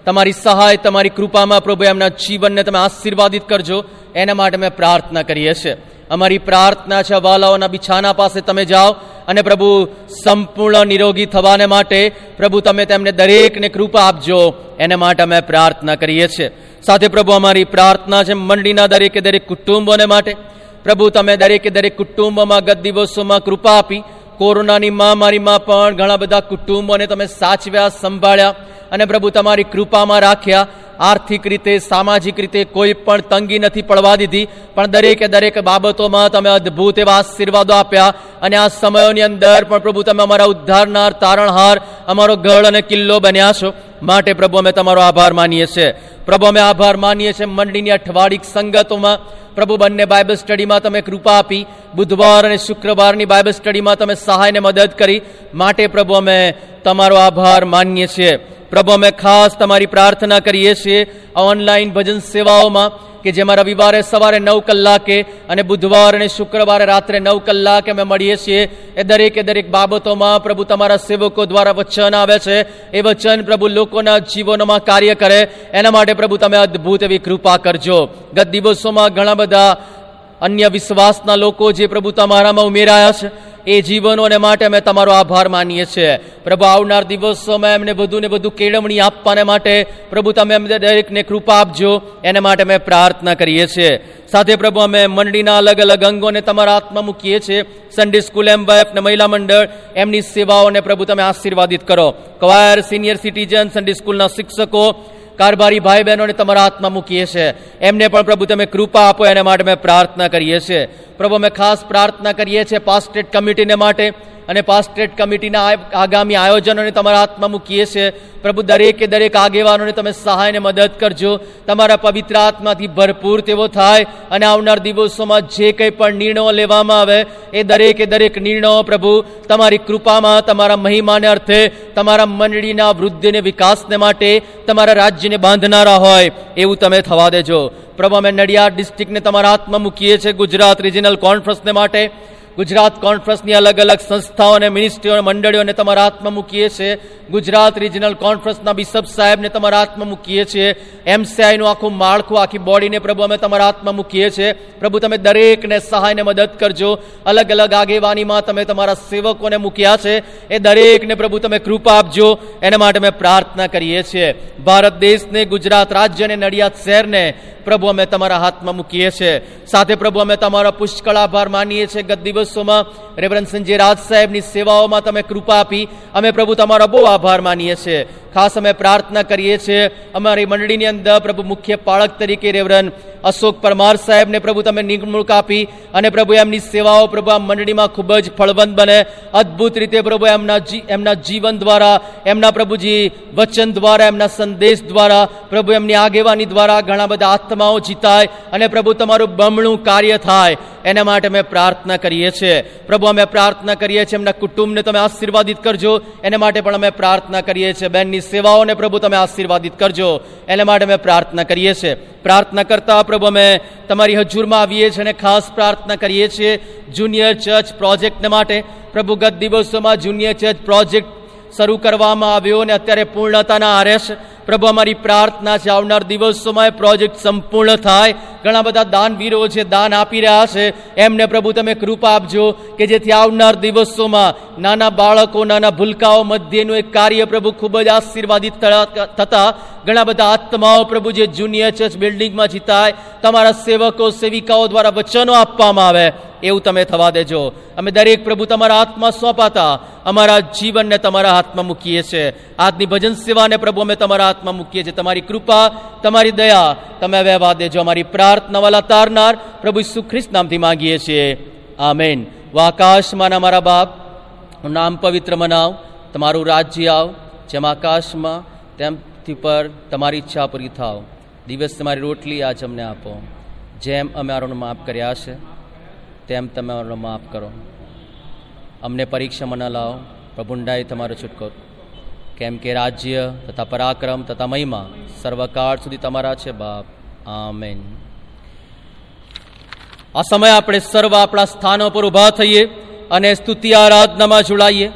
તમારી સહાય, તમારી કૃપામાં પ્રભુ, એમના જીવનને તમે આશીર્વાદિત કરજો. એના માટે અમે પ્રાર્થના કરીએ છીએ. અમારી પ્રાર્થના છે, વાલાઓના બિછાના પાસે તમે જાઓ અને પ્રભુ સંપૂર્ણ નિરોગી થવાને માટે પ્રભુ તમે તેમને દરેકને કૃપા આપજો. એને માટે અમે પ્રાર્થના કરીએ છીએ. સાથે પ્રભુ, અમારી પ્રાર્થના છે, મંડળીના દરેકે દરેક કુટુંબોને માટે. પ્રભુ, તમે દરેકે દરેક કુટુંબોમાં ગત દિવસોમાં કૃપા આપી. કોરોનાની મહામારીમાં પણ ઘણા બધા કુટુંબોને તમે સાચવ્યા, સંભાળ્યા. અને પ્રભુ તમારી કૃપામાં રાખ્યા. આર્થિક રીતે, સામાજિક રીતે કોઈ પણ તંગી નથી પડવા દીધી. પણ દરેકે દરેક બાબતોમાં તમે અદ્ભુત એવા આશીર્વાદો આપ્યા. અને આ સમયોની અંદર પણ પ્રભુ તમે અમારા ઉદ્ધારનાર તારણહાર, અમારો ગઢ અને કિલ્લો બન્યા છો. માટે પ્રભુ અમે તમારો આભાર માનીએ છીએ પ્રભુ અમે આભાર માનીએ છીએ મંડળીની અઠવાડિક સંગતોમાં. પ્રભુ બંને બાઇબલ સ્ટડીમાં તમે કૃપા આપી. બુધવાર અને શુક્રવારની બાઇબલ સ્ટડીમાં તમે સહાયને મદદ કરી. માટે પ્રભુ અમે તમારો આભાર માનીએ છીએ. પ્રભુ, અમે ખાસ તમારી પ્રાર્થના કરીએ છીએ આ ઓનલાઈન ભજન સેવાઓમાં કે જેમાં રવિવારે સવારે નવ કલાકે અને બુધવાર અને શુક્રવારે રાત્રે નવ કલાકે અમે મળીએ છીએ. એ દરેકે દરેક બાબતોમાં પ્રભુ તમારા સેવકો દ્વારા વચન આવે છે. એ વચન પ્રભુ લોકોના જીવનોમાં કાર્ય કરે. એના માટે પ્રભુ તમે અદ્ભુત એવી કૃપા કરજો. ગત દિવસોમાં ઘણા બધા અન્ય વિશ્વાસના લોકો જે પ્રભુ તમારામાં ઉમેરાયા છે એ જીવનોને માટે અમે તમારો આભાર માનીએ છીએ. પ્રભુ, આવનાર દિવસોમાં એમને વધુ ને વધુ કેળવણી આપવાને માટે, પ્રભુ, તમે અમને દરેકને કૃપા આપજો, એને માટે અમે પ્રાર્થના કરીએ છીએ. સાથે પ્રભુ, અમે મંડળીના અલગ અલગ અંગોને તમારા હાથમાં મૂકીએ છીએ. સન્ડે સ્કૂલ એમ ને મહિલા મંડળ, એમની સેવાઓને પ્રભુ, તમે આશીર્વાદિત કરો. કવાયર સિનિયર સિટીઝન સન્ડે સ્કૂલના શિક્ષકો કારભારી ભાઈ બહેનોને તમારા હાથમાં મૂકીએ છીએ. એમને પણ પ્રભુ તમે કૃપા આપો, એના માટે અમે પ્રાર્થના કરીએ છીએ. પ્રભુ, અમે ખાસ પ્રાર્થના કરીએ છીએ પાસ્ટેટ કમિટીને માટે. અને પાસ્ટ્રેટ કમિટીના આગામી આયોજનોને તમારા હાથમાં મૂકીએ છીએ. પ્રભુ, દરેકે દરેક આગેવાનોને તમે સહાયને મદદ કરજો. તમારા પવિત્ર આત્માથી ભરપૂર તેવો થાય અને આવનાર દિવસોમાં જે કંઈ પણ નિર્ણયો લેવામાં આવે, એ દરેકે દરેક નિર્ણયો પ્રભુ, તમારી કૃપામાં, તમારા મહિમાને અર્થે, તમારા મંડળીના વૃદ્ધિને વિકાસને માટે, તમારા રાજ્યને બાંધનારા હોય, એવું તમે થવા દેજો. પ્રભુ, અમે નડિયાદ ડિસ્ટ્રિક્ટને તમારા હાથમાં મૂકીએ છીએ. ગુજરાત રિજનલ કોન્ફરન્સને માટે ગુજરાત કોન્ફરન્સની અલગ અલગ સંસ્થાઓ અને મિનિસ્ટ્રીઓ મંડળીઓને તમારા હાથમાં મૂકીએ છીએ. ગુજરાત રિજનલ કોન્ફરન્સના બિશપ સાહેબને તમારા હાથમાં મૂકીએ છીએ. એમસીઆઈનું આખું માળખું, આખી બોડીને પ્રભુ અમે તમારા હાથમાં મૂકીએ છીએ. પ્રભુ તમે દરેકને સહાયને મદદ કરજો. અલગ અલગ આગેવાનીમાં તમે તમારા સેવકોને મૂક્યા છે. એ દરેકને પ્રભુ તમે કૃપા આપજો. એના માટે અમે પ્રાર્થના કરીએ છીએ. ભારત દેશને, ગુજરાત રાજ્ય અને નડિયાદ શહેરને પ્રભુ અમે તમારા હાથમાં મૂકીએ છીએ. સાથે પ્રભુ અમે તમારો પુષ્કળ આભાર માનીએ છીએ. ગત દિવસોમાં રેવરન સંજય રાજ સાહેબની સેવાઓમાં તમે કૃપા આપી અમે પ્રભુ તમારો બહુ આભાર માનીએ છીએ. ખાસ અમે પ્રાર્થના કરીએ છીએ, અમારી મંડળીની અંદર પ્રભુ મુખ્ય પાળક તરીકે રેવરન અશોક પરમાર સાહેબને પ્રભુ તમે નિમણૂક આપી અને પ્રભુ એમની સેવાઓ પ્રભુ આ મંડળીમાં ખૂબ જ ફળવંત બને. અદ્ભુત રીતે પ્રભુ એમના એમના જીવન દ્વારા, એમના પ્રભુજી વચન દ્વારા, એમના સંદેશ દ્વારા, પ્રભુ એમની આગેવાની દ્વારા ઘણા બધા આત્માઓ જીતાય અને પ્રભુ તમારું બમણું કાર્ય થાય. એના માટે અમે પ્રાર્થના કરીએ છીએ પ્રભુ, અમે પ્રાર્થના કરીએ છીએ, એમના કુટુંબને તમે આશીર્વાદિત કરજો. એના માટે પણ અમે પ્રાર્થના કરીએ છીએ. બેનની સેવાઓને પ્રભુ, તમે આશીર્વાદિત કરજો. એના માટે અમે પ્રાર્થના કરીએ છીએ. પ્રાર્થના કરતા પ્રભુ, અમે તમારી હજુરમાં આવીએ છીએ અને ખાસ પ્રાર્થના કરીએ છીએ જુનિયર ચર્ચ પ્રોજેક્ટને માટે. પ્રભુ, ગત દિવસોમાં જુનિયર ચર્ચ પ્રોજેક્ટ શરૂ કરવામાં આવ્યો અને અત્યારે પૂર્ણતાના આરે છે. પ્રભુ, અમારી પ્રાર્થના છે, આવનાર દિવસોમાં પ્રોજેક્ટ સંપૂર્ણ થાય. ઘણા બધા દાનવીરો છે, દાન આપી રહ્યા છે. એમને પ્રભુ તમે કૃપા આપજો કે જેથી આવનાર દિવસોમાં નાના બાળકો, નાના ભૂલકાઓ મધ્યનું એક કાર્ય પ્રભુ ખૂબ જ આશીર્વાદિત થતા ઘણા બધા આત્માઓ પ્રભુ જે જુનિયર ચર્ચ બિલ્ડિંગમાં જીતાય, તમારા સેવકો, સેવિકાઓ દ્વારા વચનો આપવામાં આવે, એવું તમે થવા દેજો. અમે દરેક પ્રભુ તમારા હાથમાં સોંપાતા, અમારા જીવનને તમારા હાથમાં મૂકીએ છીએ આજની ભજન સેવાને પ્રભુ અમે તમારા હાથમાં મૂકીએ છીએ. તમારી કૃપા, તમારી દયા, તમે વહેવા દેજો. અમારી પ્રાર્થના વાલા તારનાર પ્રભુ સુખ્રિસ્ત નામથી માંગીએ છીએ. આમેન. મેન આકાશમાં મારા બાપ નામ પવિત્ર મનાવ, તમારું રાજ્ય આવ, જેમ આકાશમાં, તેમથી પર તમારી ઈચ્છા પૂરી થાવ. દિવસ તમારી રોટલી આજ અમને આપો. જેમ અમે આરોને માફ કર્યા છે, તેમ તમે અમારો માફ કરો. અમને પરીક્ષામાં ન લાવો. પ્રભુંડાએ તમારો છૂટકો. કેમ કે રાજ્ય તથા પરાક્રમ તથા મહિમા સર્વકાળ સુધી તમારા છે બાપ. આમેન. આ સમય આપણે સર્વ આપણા સ્થાનો પર ઊભા થઈએ અને સ્તુતિ આરાધનામાં જોડાઈએ.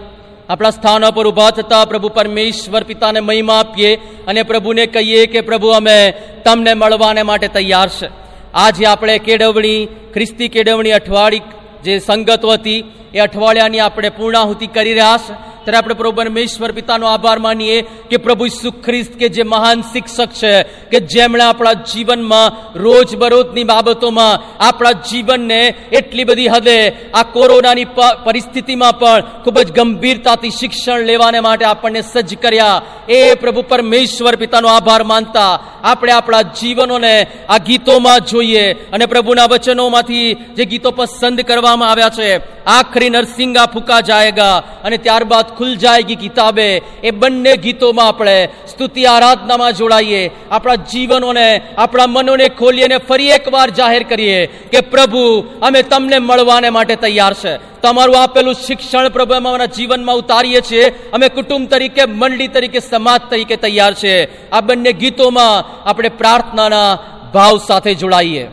આપણા સ્થાનો પર ઊભા થતા પ્રભુ પરમેશ્વર પિતાને મહિમા આપીએ અને પ્રભુને કહીએ કે પ્રભુ, અમે તમને મળવાને માટે તૈયાર છે. આજે આપણે કેળવણી, ખ્રિસ્તી કેળવણી અઠવાડિક જે સંગતો હતી એ અઠવાડિયાની આપણે પૂર્ણાહુતિ કરી રહ્યા છે. ત્યારે આપણે પ્રભુ પરમેશ્વર પિતાનો આભાર માનીએ કે પ્રભુ ઈસુ કે જે મહાન શિક્ષક છે, કે જેમણે આપણા જીવનમાં રોજબરોજની બાબતોમાં આપણા જીવનને એટલી બધી હદે આ કોરોનાની પરિસ્થિતિમાં પણ ખૂબ જ ગંભીરતાથી શિક્ષણ લેવાને માટે આપણને સજ્જ કર્યા. એ પ્રભુ પરમેશ્વર પિતાનો આભાર માનતા આપણે આપણા જીવનોને આ ગીતોમાં જોઈએ અને પ્રભુના વચનોમાંથી જે ગીતો પસંદ કરવામાં આવ્યા છે, આખરી નરસિંગા ફૂકા જાયગા અને ત્યારબાદ ખુલ જાયગી કિતાબે. એ બંને ગીતોમાં આપણે સ્તુતિ આરાધનામાં જોડાઈએ. આપણા જીવનોને, આપણા મનોને ખોલીએ ફરી એકવાર જાહેર કરીએ કે પ્રભુ, અમે તમને મળવાને માટે તૈયાર છે. તમારું આપેલું શિક્ષણ પ્રભુ, અમે અમારા જીવનમાં ઉતારીએ છીએ. અમે કુટુંબ તરીકે, મંડળી તરીકે, સમાજ તરીકે તૈયાર છે. આ બંને ગીતોમાં આપણે પ્રાર્થનાના ભાવ સાથે જોડાઈએ.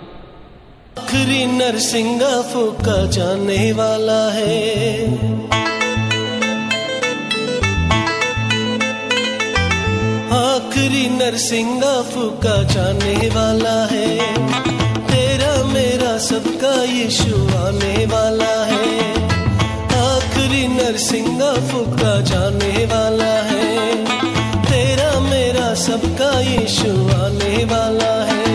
आखिरी नरसिंगा फूका जाने वाला है। आखिरी नरसिंगा फूका जाने वाला है। तेरा मेरा सबका यीशु आने वाला है। आखिरी नरसिंगा फूका जाने वाला है। तेरा मेरा सबका यीशु आने वाला है।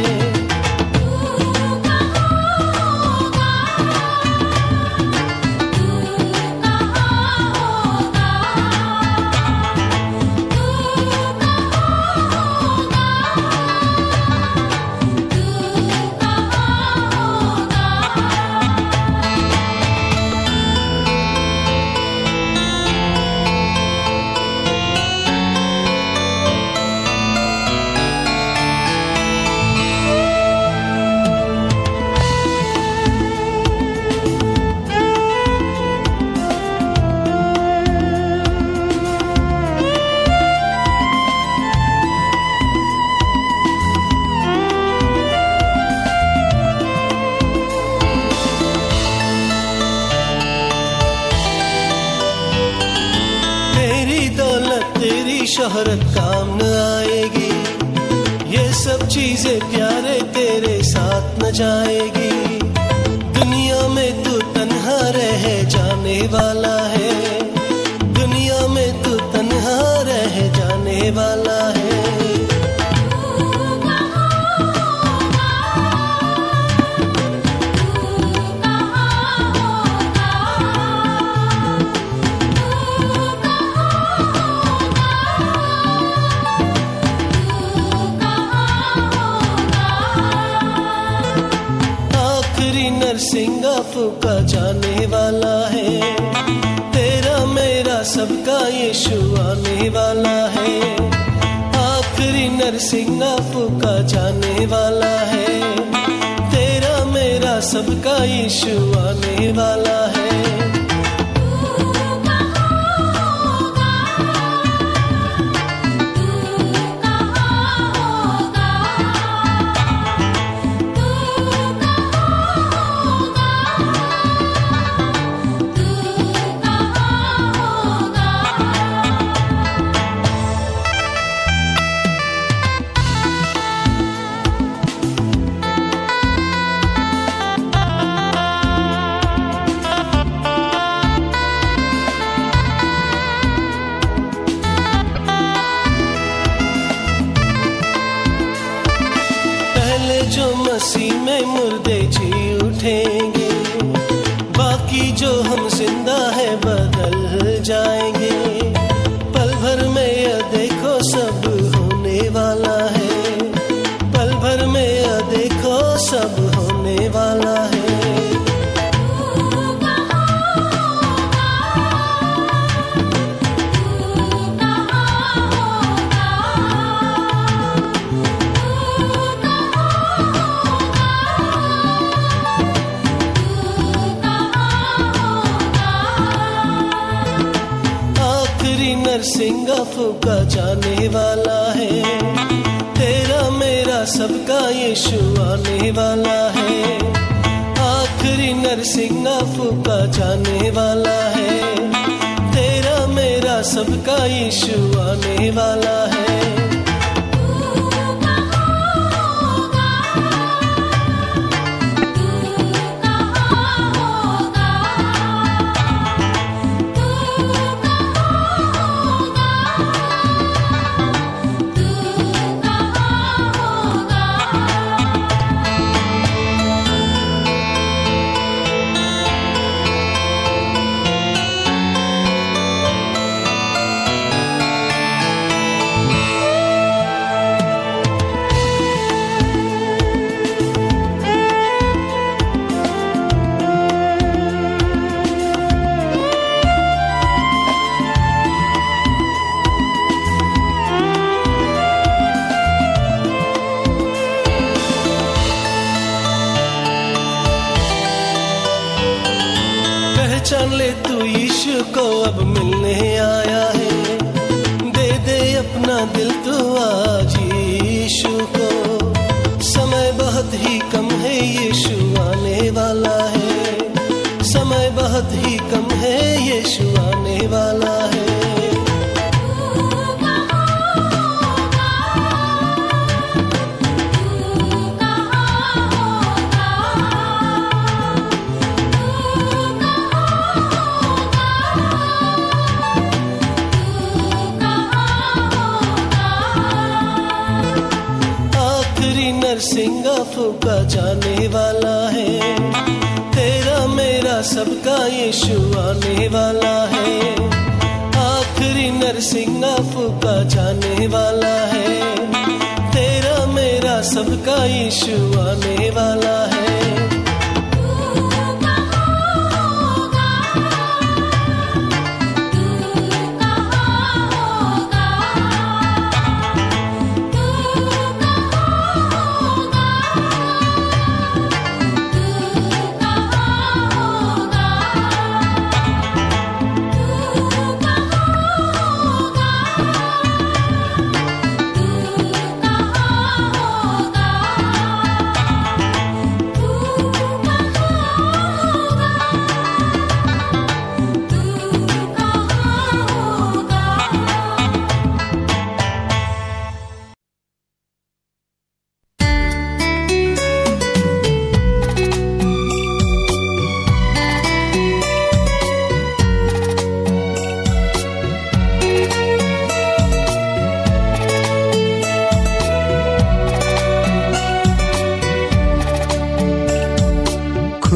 नरसिंगा फूका जाने वाला है। तेरा मेरा सबका यीशु आने वाला है। आखिरी नरसिंगा फूका जाने वाला है। तेरा मेरा सबका यीशु आने वाला है।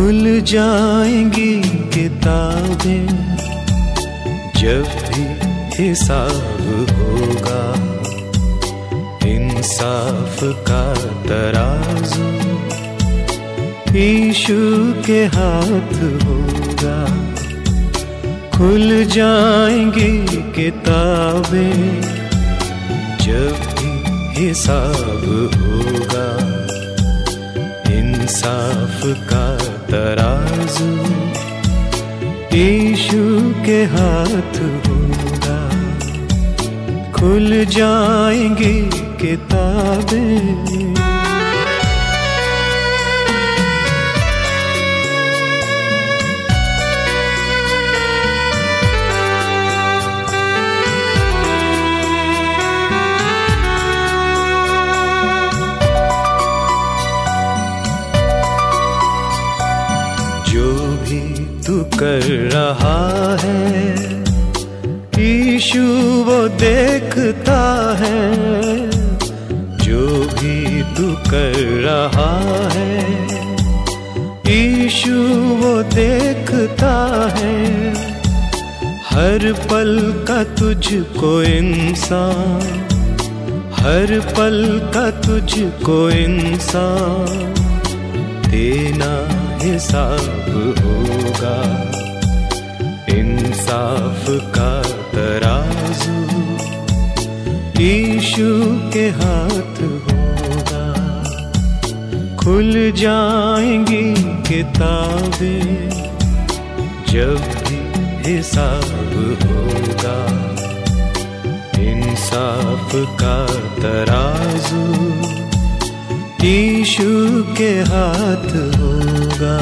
खुल जाएँगी किताबें, जब भी हिसाब होगा। इंसाफ का तराजू ईशु के हाथ होगा। खुल जाएँगी किताबें, जब भी हिसाब होगा। इंसाफ का तराजू ईशु के हाथ होगा खुल जाएंगी किताबें कर रहा है। ईशु वो देखता है। जो भी तू कर रहा है। ईशु वो देखता है। हर पल का तुझको इंसान। हर पल का तुझको इंसान। देना हिसाब होगा। इंसाफ का तराजू ईशु के हाथ होगा खुल जाएंगी किताबें जब भी हिसाब होगा इंसाफ का तराजू ईशु के हाथ होगा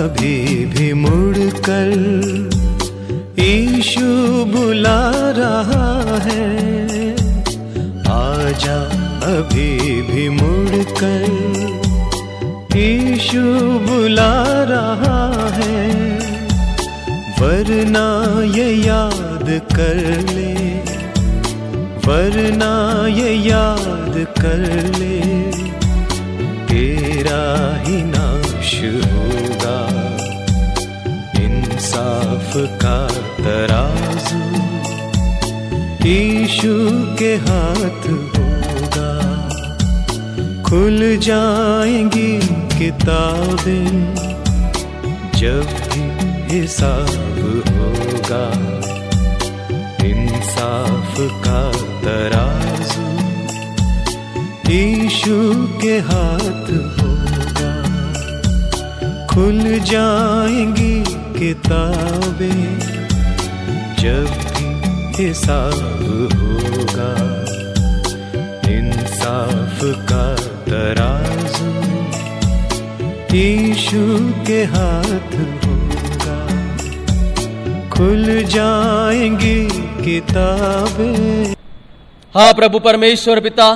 अभी भी मुड़कर ईशु बुला रहा है। आजा अभी भी मुड़कर ईशु बुला रहा है। वरना ये याद कर ले, वरना ये याद कर ले। इंसाफ का तराजू ईशु के हाथ होगा। खुल जाएँगी किताबें जब भी हिसाब होगा। इंसाफ का तराजू ईशु के हाथ होगा। खुल जाएँगी किताबें जब भी हिसाब होगा इंसाफ का तराजू ईशु के हाथ होगा खुल जाएंगी किताबें હા પ્રભુ પરમેશ્વર પિતા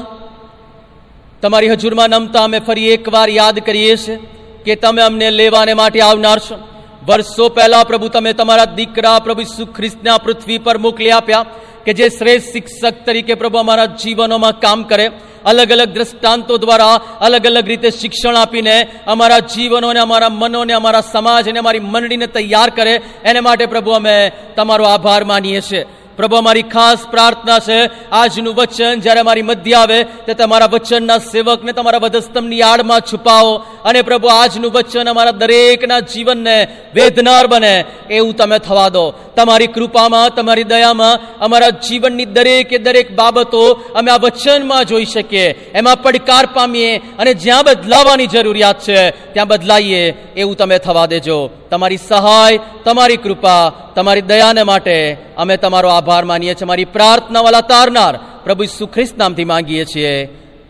તમારી હજુરમાં નમતા અમે ફરી એકવાર યાદ કરીએ છીએ કે તમે અમને લેવાને માટે આવનાર છો વર્ષો પહેલા પ્રભુ તમે તમારા દીકરા પ્રભુ ઈસુ ખ્રિસ્તના પૃથ્વી પર મોકલી આપ્યા કે જે શ્રેષ્ઠ શિક્ષક તરીકે પ્રભુ અમારા જીવનોમાં કામ કરે. અલગ અલગ દ્રષ્ટાંતો દ્વારા અલગ અલગ રીતે શિક્ષણ આપીને અમારા જીવનોને, અમારા મનોને, અમારા સમાજને, અમારી મંડળીને તૈયાર કરે. એને માટે પ્રભુ અમે તમારો આભાર માનીએ છીએ. પ્રભુ, અમારી ખાસ પ્રાર્થના છે, આજનું વચન જ્યારે અમારી મધ્ય આવે, તે તમારા વચનના સેવકને તમારા વધસ્તંભની આડમાં છુપાવો અને પ્રભુ, આજનું વચન અમારા દરેકના જીવનને વેદનાર બને, એવું તમે થવા દો. તમારી કૃપામાં, તમારી દયામાં, અમારા જીવનની દરેકે દરેક બાબતો અમે આ વચનમાં જોઈ શકીએ. એમાં પડકાર પામીએ અને જ્યાં બદલાવાની જરૂરિયાત છે, ત્યાં બદલાઈએ, એવું તમે થવા દેજો. તમારી સહાય, તમારી કૃપા, તમારી દયાને માટે અમે તમારો આભાર માનીએ છીએ. અમારી પ્રાર્થનાવાલા તારનાર પ્રભુ સુખ્રિસ્ત નામથી માંગીએ છીએ.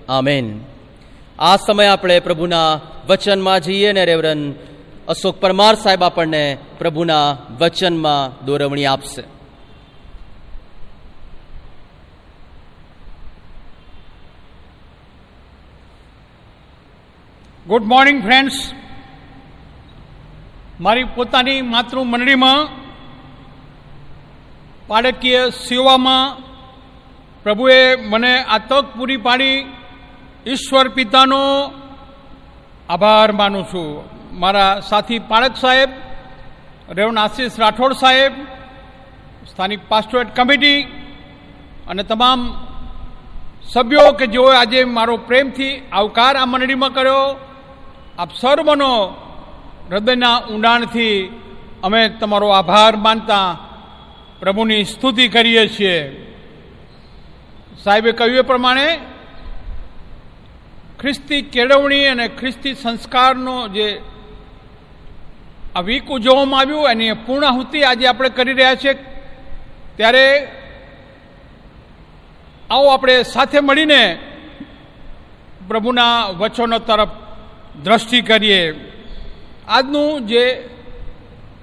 આમેન. આ સમય આપણે પ્રભુના વચનમાં જઈએ ને રેવરન અશોક પરમાર સાહેબ આપણને પ્રભુના વચનમાં દોરવણી આપશે. ગુડ મોર્નિંગ ફ્રેન્ડ્સ મારી પોતાની માતૃ મંડળીમાં પાડકીય સેવામાં પ્રભુએ મને આ તક પૂરી પાડી. ઈશ્વર પિતાનો આભાર માનું છું. મારા સાથી પાળક સાહેબ રેવન આશીષ રાઠોડ સાહેબ, સ્થાનિક પાસ્ટોરેટ કમિટી અને તમામ સભ્યો કે જેઓએ આજે મારો પ્રેમથી આવકાર આ મંડળીમાં કર્યો, આપ સર્વનો હૃદયના ઊંડાણથી અમે તમારો આભાર માનતા પ્રભુની સ્તુતિ કરીએ છીએ. સાહેબે કહ્યું એ પ્રમાણે, ખ્રિસ્તી કેળવણી અને ખ્રિસ્તી સંસ્કારનો જે આ વીક ઉજવવામાં આવ્યું, એની પૂર્ણાહુતિ આજે આપણે કરી રહ્યા છીએ. ત્યારે આવો આપણે સાથે મળીને પ્રભુના વચનો તરફ દ્રષ્ટિ કરીએ. આજનું જે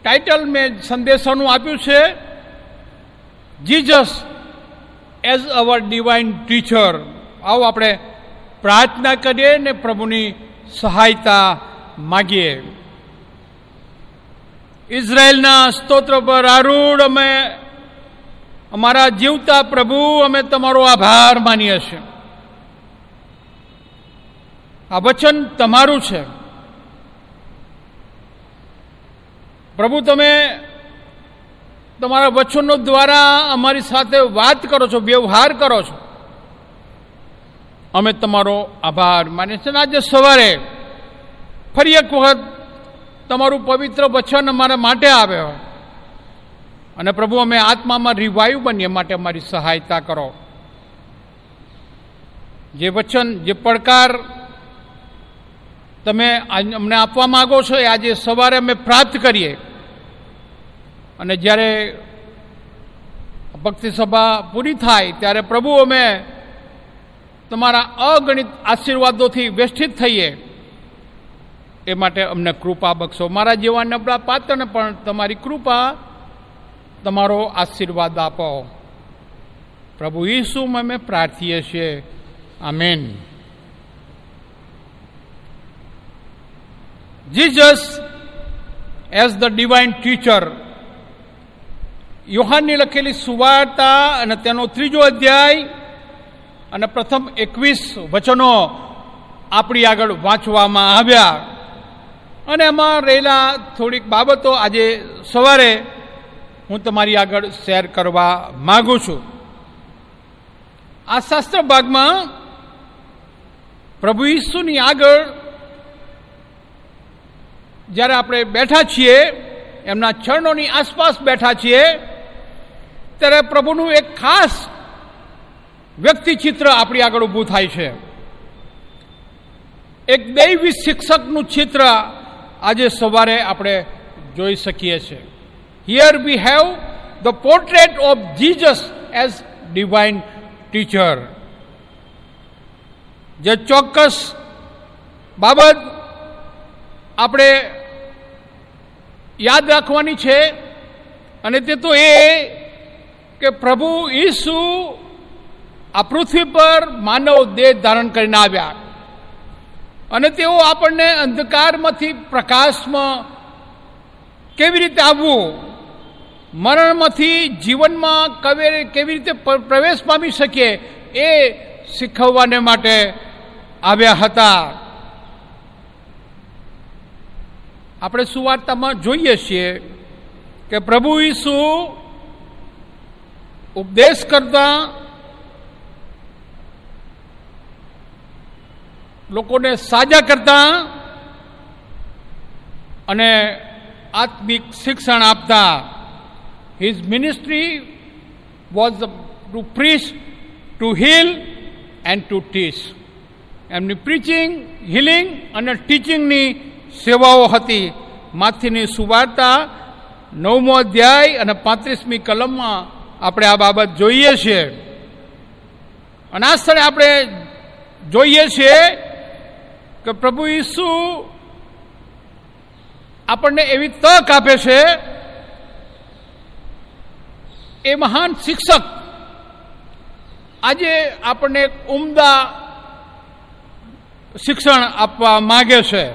ટાઇટલ મેં સંદેશાનું આપ્યું છે Jesus as our divine teacher આવો આપણે પ્રાર્થના કરીએ ને પ્રભુની સહાયતા માગીએ. ઇઝરાયલના સ્તોત્ર પર આરૂઢ અમે અમારા જીવતા પ્રભુ, અમે તમારો આભાર માનીએ છીએ. આ વચન તમારું છે. પ્રભુ, તમે તમારા વચનો દ્વારા અમારી સાથે વાત કરો છો, વ્યવહાર કરો છો. અમે તમારો આભાર માનીએ છીએ. આજે સવારે ફરી એક વખત તમારું પવિત્ર વચન અમારા માટે આવ્યો. અને પ્રભુ, અમે આત્મામાં રિવાયુ બનીએ માટે અમારી સહાયતા કરો. જે વચન, જે પડકાર તમે અમને આપવા માગો છો, એ આજે સવારે અમે પ્રાપ્ત કરીએ. અને જ્યારે ભક્તિ સભા પૂરી થાય ત્યારે પ્રભુ અમે તમારા અગણિત આશીર્વાદોથી વેષ્ટિત થઈએ. એ માટે અમને કૃપા બક્ષો. મારા જેવા નબળા પાત્રને પણ તમારી કૃપા, તમારો આશીર્વાદ આપો. પ્રભુ ઈસુ અમે પ્રાર્થીએ છીએ. Amen. Jesus as the divine teacher યોહાનની લખેલી સુવાર્તા અને તેનો ત્રીજો અધ્યાય અને પ્રથમ એકવીસ વચનો આપણી આગળ વાંચવામાં આવ્યા. અને એમાં રહેલા થોડીક બાબતો આજે સવારે હું તમારી આગળ શેર કરવા માગું છું. આ શાસ્ત્ર ભાગમાં પ્રભુ ઈસુની આગળ જ્યારે આપણે બેઠા છીએ, એમના ચરણોની આસપાસ બેઠા છીએ ત્યારે પ્રભુનું એક ખાસ વ્યક્તિચિત્ર આપણી આગળ ઊભું થાય છે. એક દૈવી શિક્ષકનું ચિત્ર આજે સવારે આપણે જોઈ શકીએ છીએ here we have the portrait of Jesus as divine teacher જે ચોક્કસ બાબત આપણે યાદ રાખવાની છે અને તે તો એ કે પ્રભુ ઈસુ આ પૃથ્વી પર માનવ દેહ ધારણ કરીને આવ્યા. અને તેઓ આપણને અંધકારમાંથી પ્રકાશમાં કેવી રીતે આવવું, મરણમાંથી જીવનમાં કવે, કેવી રીતે પ્રવેશ પામી શકીએ એ શીખવવાને માટે આવ્યા હતા. આપણે સુવાર્તામાં જોઈએ છીએ કે પ્રભુ ઈસુ ઉપદેશ કરતા લોકોને સાજા કરતા અને આત્મિક શિક્ષણ આપતા. His ministry was to preach to heal and to teach એમની પ્રીચિંગ હિલિંગ અને ટીચિંગની સેવાઓ હતી. માથીની સુવાર્તા નવમો અધ્યાય અને પાંત્રીસમી કલમમાં આપણે આ બાબત જોઈએ છીએ. અને આ સ્થળે આપણે જોઈએ છીએ કે પ્રભુ ઈસુ આપણને એવી તક આપે છે એ મહાન શિક્ષક. આજે આપણને એક ઉમદા શિક્ષણ આપવા માગે છે.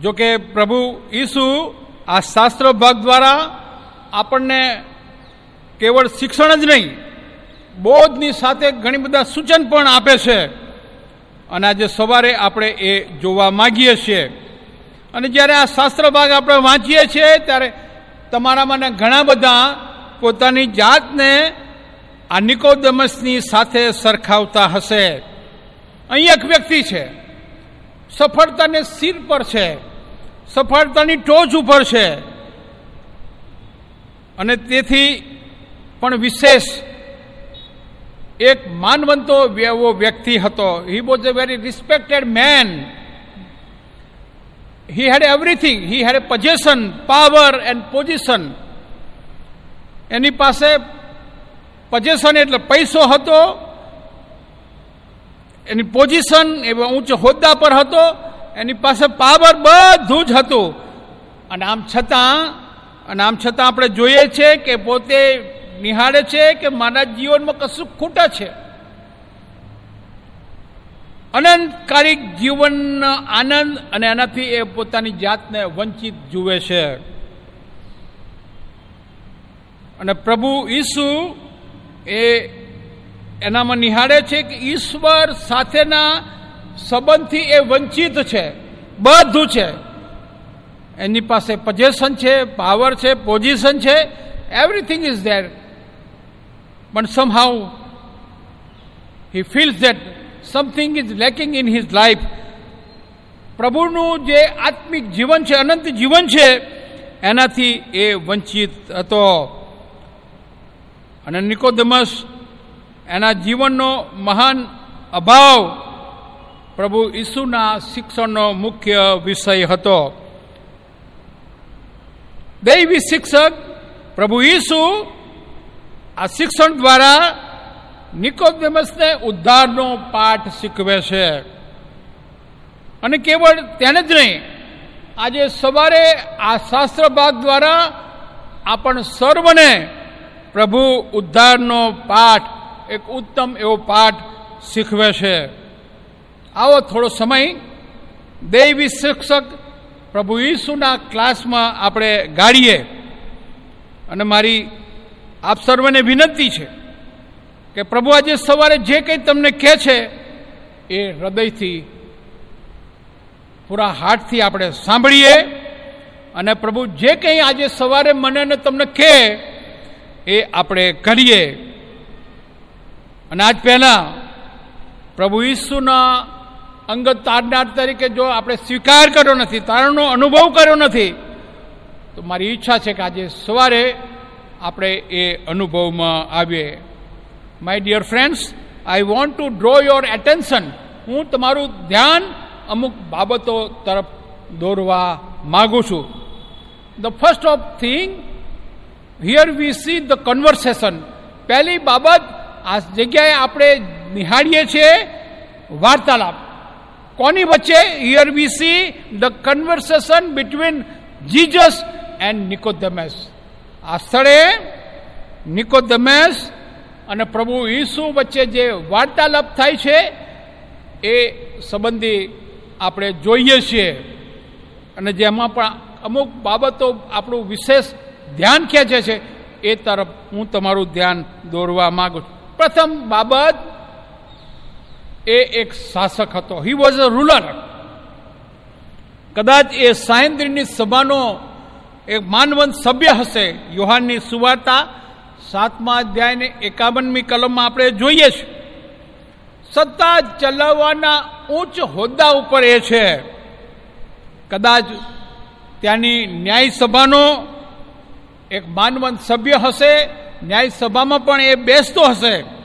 જો કે પ્રભુ ઈસુ આ શાસ્ત્ર ભાગ દ્વારા આપણને કેવળ શિક્ષણ જ નહીં, બોધની સાથે ઘણી બધા સૂચન પણ આપે છે. અને આજે સવારે આપણે એ જોવા માગીએ છીએ. અને જ્યારે આ શાસ્ત્ર ભાગ આપણે વાંચીએ છીએ, ત્યારે તમારામાંના ઘણા બધા પોતાની જાતને આ નિકોદમસની સાથે સરખાવતા હશે. અહીં એક વ્યક્તિ છે. સફળતાને સિર પર છે. સફળતાની ટોચ ઉપર છે. અને તેથી પણ વિશેષ એક માનવંતો એવો વ્યક્તિ હતો. He was a very respected man he had everything he had possession power and position એની પાસે પોઝેશન એટલે પૈસો હતો. એની પોઝિશન એ ઊંચ હોદ્દા પર હતો. એની પાસે પાવર બધું જ હતું. અને આમ છતાં અને આમ છતાં આપણે જોઈએ છે કે પોતે નિહાળે છે કે મારા જીવનમાં કશું ખૂટે છે. અનંતકાલિક જીવનનો આનંદ અને એનાથી એ પોતાની જાતને વંચિત જુએ છે. અને પ્રભુ ઈસુ એ એનામાં નિહાળે છે કે ઈશ્વર સાથેના સંબંધથી એ વંચિત છે, બધું છે. એની પાસે પજેશન છે પાવર છે પોઝિશન છે એવરીથિંગ ઇઝ ધેર પણ somehow he feels that something is lacking in his life પ્રભુનું જે આત્મિક જીવન છે, અનંત જીવન છે, એનાથી એ વંચિત હતો. અને નિકોદમસ, એના જીવનનો મહાન અભાવ પ્રભુ ઈસુના શિક્ષણનો મુખ્ય વિષય હતો. દૈવી શિક્ષક પ્રભુ ઈસુ આ શિક્ષણ દ્વારા નિકોદેમસને ઉદ્ધારનો પાઠ શીખવે છે. અને કેવળ તેને જ નહીં, આજે સવારે આ શાસ્ત્ર ભાગ દ્વારા આપણ સર્વને પ્રભુ ઉદ્ધારનો પાઠ, એક ઉત્તમ એવો પાઠ શીખવે છે. આવો થોડો સમય દૈવી શિક્ષક પ્રભુ ઈસુના ક્લાસમાં આપણે ગાડીએ અને મારી આપ સર્વને વિનંતી છે કે પ્રભુ આજે સવારે જે કંઈ તમને કહે છે એ હૃદયથી, પૂરા હાર્ટથી આપણે સાંભળીએ અને પ્રભુ જે કંઈ આજે સવારે મને અને તમને કહે એ આપણે કરીએ. અને આજ પહેલાં પ્રભુ ઈસુના અંગત તારનાર તરીકે જો આપણે સ્વીકાર કર્યો નથી, તારણનો અનુભવ કર્યો નથી, તો મારી ઈચ્છા છે કે આજે સવારે આપણે એ અનુભવમાં આવીએ. My dear friends I want to draw your attention હું તમારું ધ્યાન અમુક બાબતો તરફ દોરવા માગું છું. The first of thing here we see the conversation પહેલી બાબત, આ જગ્યાએ આપણે નિહાળીએ છીએ વાર્તાલાપ. કોની વચ્ચે? Here we see the conversation between Jesus and Nicodemus આ સ્થળે નિકોધમેસ અને પ્રભુ ઈસુ વચ્ચે જે વાર્તાલાપ થાય છે, એ સંબંધી આપણે જોઈએ છીએ. અને જેમાં પણ અમુક બાબતો આપણું વિશેષ ધ્યાન ખેંચે છે, એ તરફ હું તમારું ધ્યાન દોરવા માગું છું. પ્રથમ બાબત એ એક શાસક હતો. હી વોઝ અ રૂલર કદાચ એ સાયન્દ્રીની સભાનો એક માનવંત સભ્ય હશે. યુહાનની સુવાર્તા સાતમા અધ્યાયને એકાવનમી કલમમાં આપણે જોઈએ છીએ સત્તા ચલાવવાના ઉચ્ચ હોદ્દા ઉપર એ છે. કદાચ ત્યાંની ન્યાય સભાનો એક માનવંત સભ્ય હશે. ન્યાય સભામાં પણ એ બેસતો હશે.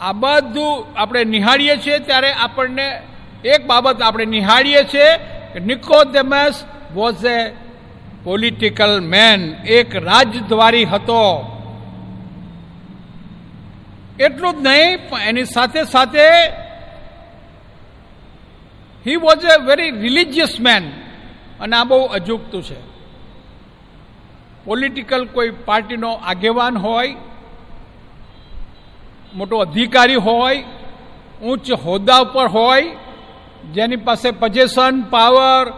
આ બધું આપણે નિહાળીએ છીએ ત્યારે આપણને એક બાબત આપણે નિહાળીએ છીએ કે Nicodemus was a political man એક રાજદ્વારી હતો. એટલું જ નહીં, પણ એની સાથે સાથે he was a very religious man અને આ બહુ અજુગતું છે. પોલિટિકલ કોઈ પાર્ટીનો આગેવાન હોય મોટો અધિકારી હોય, ઉચ્ચ હોદ્દા ઉપર હોય, જેની પાસે પજેશન પાવર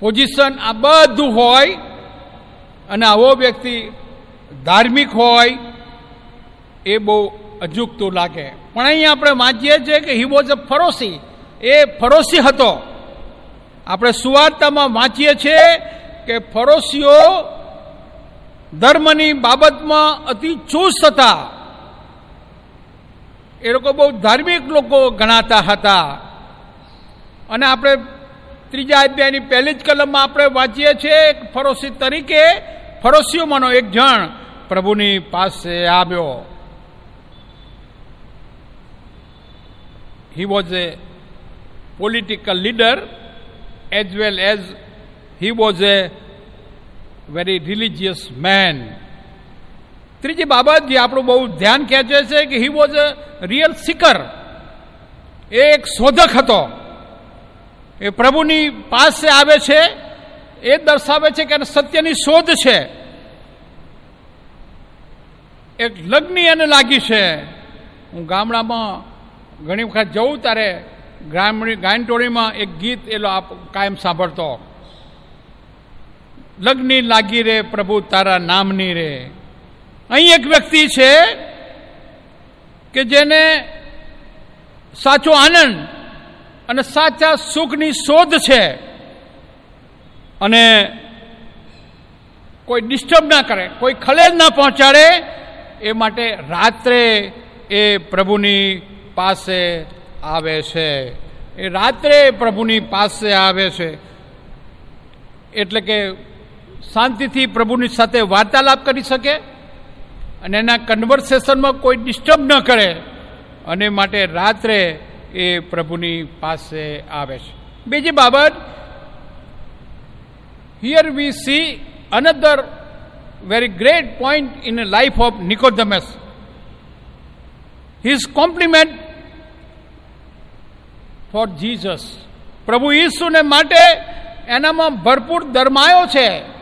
પોઝિશન આ બધું હોય, અને આવો વ્યક્તિ ધાર્મિક હોય, એ બહુ અજુકતું લાગે. પણ અહીં આપણે વાંચીએ છીએ કે હી વોઝ અ ફરોસી એ ફરોસી હતો. આપણે સુવાર્તામાં વાંચીએ છીએ કે ફરોશીઓ ધર્મની બાબતમાં અતિ ચુસ્ત હતા. એ લોકો બહુ ધાર્મિક લોકો ગણાતા હતા. અને આપણે ત્રીજા અધ્યાયની પહેલી જ કલમમાં આપણે વાંચીએ છીએ ફરોશી તરીકે ફરોશીઓમાંનો એક જણ પ્રભુની પાસે આવ્યો. He was a political leader as well as he was a very religious man ત્રીજી બાબત જે આપણું બહુ ધ્યાન ખેંચે છે કે he was a real seeker એ એક શોધક હતો. એ પ્રભુની પાસે આવે છે, એ દર્શાવે છે કે સત્યની શોધ છે. એક લગ્ની એને લાગી છે. હું ગામડામાં ઘણી વખત જઉં ત્યારે ગ્રામીણ ગાયનટોળીમાં એક ગીત આપ કાયમ સાંભળતો. લગ્ની લાગી રે પ્રભુ, તારા નામની રે. અહીં એક વ્યક્તિ છે કે જેને સાચો આનંદ અને સાચા સુખની શોધ છે અને કોઈ ડિસ્ટર્બ ના કરે, કોઈ ખલેલ ના પહોંચાડે, એ માટે રાત્રે એ પ્રભુની પાસે આવે છે. એ રાત્રે પ્રભુની પાસે આવે છે. એટલે કે શાંતિથી પ્રભુની સાથે વાર્તાલાપ કરી શકે અને એના કન્વર્સેશનમાં કોઈ ડિસ્ટર્બ ન કરે અને માટે રાત્રે એ પ્રભુની પાસે આવે છે. બીજી બાબત here we see another very great point in life of Nicodemus his compliment for Jesus પ્રભુ ઈસુને માટે એનામાં ભરપૂર દરમાયો છે.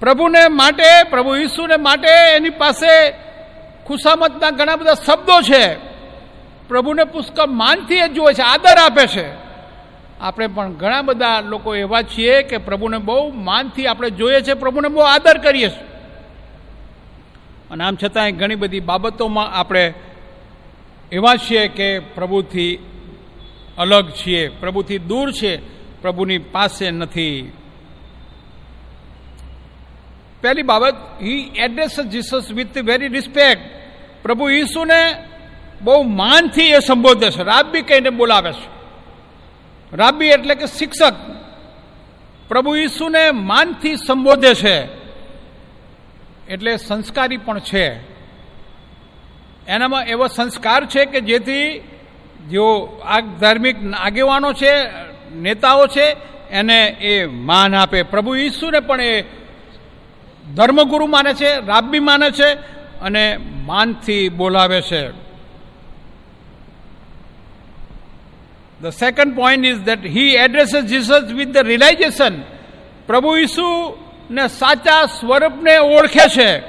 પ્રભુને માટે, પ્રભુ ઈસુને માટે એની પાસે ખુશામતના ઘણા બધા શબ્દો છે. પ્રભુને પુષ્કળ માનથી એ જુએ છે, આદર આપે છે. આપણે પણ ઘણા બધા લોકો એવા છીએ કે પ્રભુને બહુ માનથી આપણે જોઈએ છે પ્રભુને બહુ આદર કરીએ છીએ. અને આમ છતાંય ઘણી બધી બાબતોમાં આપણે એવા છીએ કે પ્રભુથી અલગ છીએ, પ્રભુથી દૂર છે, પ્રભુની પાસે નથી. પહેલી બાબત he address Jesus with very respect પ્રભુ ઈસુને બહુ માનથી એ સંબોધે છે. રાબી કહીને બોલાવે છે. રાબી એટલે કે શિક્ષક. પ્રભુ ઈસુને માનથી સંબોધે છે. એટલે સંસ્કારી પણ છે. એનામાં એવો સંસ્કાર છે કે જેથી જેઓ આ ધાર્મિક આગેવાનો છે, નેતાઓ છે, એને એ માન આપે. પ્રભુ ઈસુને પણ એ ધર્મગુરુ માને છે રાબ્બી માને છે અને માનથી બોલાવે છે. The second point is that he addresses Jesus with the realisation પ્રભુ ઈસુને સાચા સ્વરૂપને ઓળખે છે.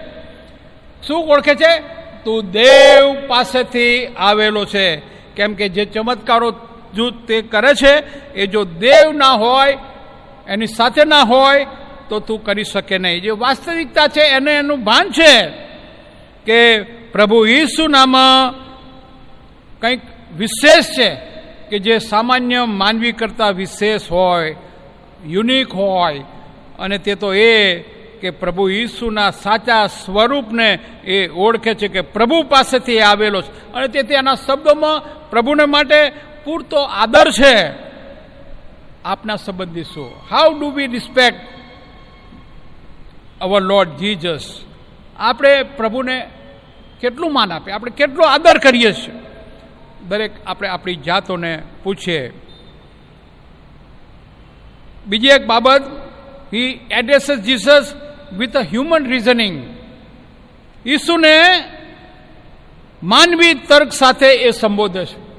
શું ઓળખે છે? તું દેવ પાસેથી આવેલો છે. કેમ કે જે ચમત્કારો જૂથ તે કરે છે, એ જો દેવ ના હોય, એની સાથે ના હોય તો તું કરી શકે નહીં. જે વાસ્તવિકતા છે, એને એનું ભાન છે કે પ્રભુ ઈસુનામાં કંઈક વિશેષ છે કે જે સામાન્ય માનવી કરતાં વિશેષ હોય, યુનિક હોય, અને તે તો એ કે પ્રભુ ઈસુના સાચા સ્વરૂપને એ ઓળખે છે કે પ્રભુ પાસેથી આવેલો છે. અને તેથી એના શબ્દોમાં પ્રભુને માટે પૂરતો આદર છે. આપના સંબંધી શું? How do we respect our Lord Jesus આપણે પ્રભુને કેટલું માન આપે? આપણે કેટલો આદર કરીએ છીએ? દરેક આપણે આપણી જાતોને પૂછીએ બીજી એક બાબત he addresses Jesus with a human reasoning ઈસુને માનવી તર્ક સાથે એ સંબોધે છે.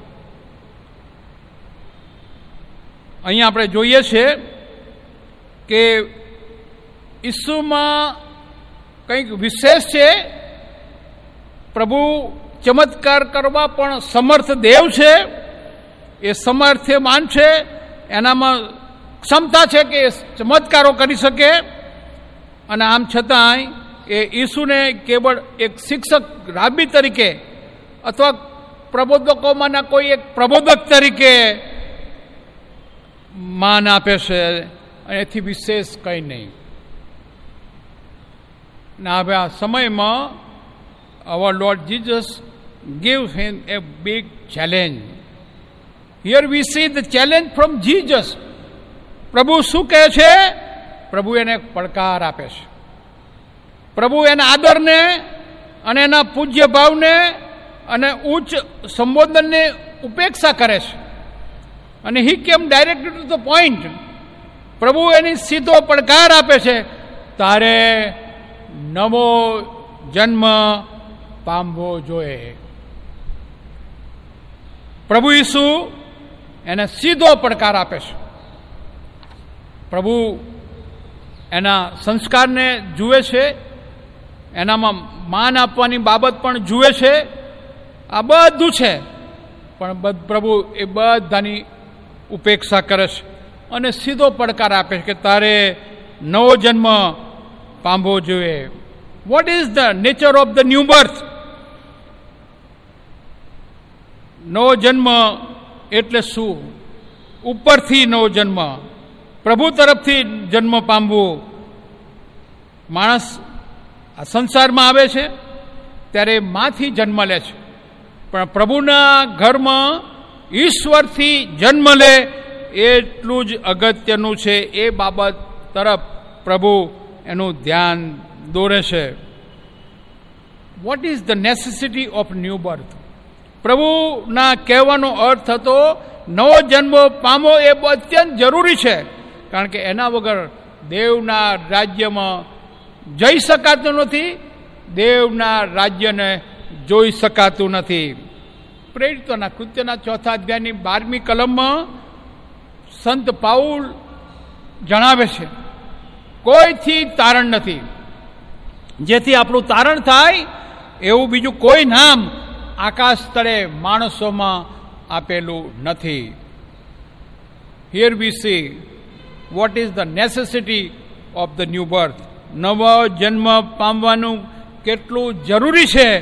અહીંયા આપણે જોઈએ છે કે ઈસુમાં કંઈક વિશેષ છે? પ્રભુ ચમત્કાર કરવા પણ સમર્થ દેવ છે, એ સમર્થ્યમાન છે, એનામાં ક્ષમતા છે કે એ ચમત્કારો કરી શકે. અને આમ છતાંય એ ઈસુને કેવળ એક શિક્ષક રાબી તરીકે અથવા પ્રબોધકોમાંના કોઈ એક પ્રબોધક તરીકે માન આપે છે. એથી વિશેષ કંઈ નહીં. ના હવે આ સમયમાં our Lord Jesus give him a big challenge here we see the challenge from Jesus. પ્રભુ શું કહે છે? પ્રભુ એને પડકાર આપે છે. પ્રભુ એના આદરને અને એના પૂજ્ય ભાવને અને ઉચ્ચ સંબોધનને ઉપેક્ષા કરે છે. અને હી કેમ ડાયરેક્ટ ટુ ધ પોઈન્ટ પ્રભુ એની સીધો પડકાર આપે છે. તારે નવો જન્મ પામવો જોઈએ. પ્રભુ ઈસુ એને સીધો પડકાર આપે છે. પ્રભુ એના સંસ્કારને જુએ છે, એનામાં માન આપવાની બાબત પણ જુએ છે, આ બધું છે, પણ પ્રભુ એ બધાની ઉપેક્ષા કરે છે અને સીધો પડકાર આપે છે કે તારે નવો જન્મ પામવો જોઈએ what is the nature of the new birth નવો જન્મ એટલે શું? ઉપરથી નવો જન્મ. પ્રભુ તરફથી જન્મ પામવું માણસ આ સંસારમાં આવે છે, ત્યારે માથી જન્મ લે છે. પણ પ્રભુના ઘરમાં ઈશ્વરથી જન્મ લે એટલું જ અગત્યનું છે એ બાબત તરફ પ્રભુ એનું ધ્યાન દોરે છે. What is the necessity of new birth પ્રભુના કહેવાનો અર્થ હતો, નવો જન્મ પામો એ અત્યંત જરૂરી છે. કારણ કે એના વગર દેવના રાજ્યમાં જઈ શકાતું નથી, દેવના રાજ્યને જોઈ શકાતું નથી. પ્રેરિતોના કૃત્યના ચોથા અધ્યાયની બારમી કલમમાં સંત પાઉલ જણાવે છે કોઈથી તારણ નથી. જેથી આપણું તારણ થાય એવું બીજું કોઈ નામ આકાશ તળે માણસોમાં આપેલું નથી. Here we see what is the necessity of the new birth નવો જન્મ પામવાનું કેટલું જરૂરી છે,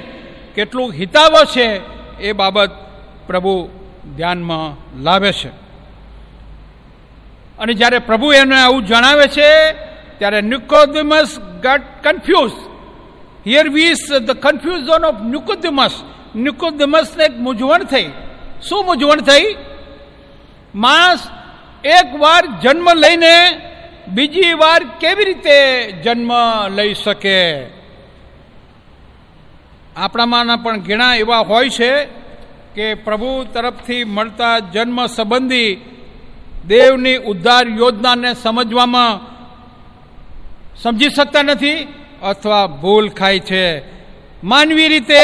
કેટલું હિતાવ છે એ બાબત પ્રભુ ધ્યાનમાં લાવે છે. અને જ્યારે પ્રભુ એને આવું જણાવે છે ત્યારે Nicodemus got confuse here we see the confusion of Nicodemus ન્યુકોદમસને એક મૂંઝવણ થઈ. શું મૂંઝવણ થઈ? માણસ એકવાર જન્મ લઈને બીજી વાર કેવી રીતે જન્મ લઈ શકે? આપણામાંના પણ ઘણા એવા હોય છે કે પ્રભુ તરફથી મળતા જન્મ સંબંધી દેવની ઉદ્ધાર યોજનાને સમજવામાં સમજી શકતા નથી અથવા ભૂલ ખાય છે. માનવી રીતે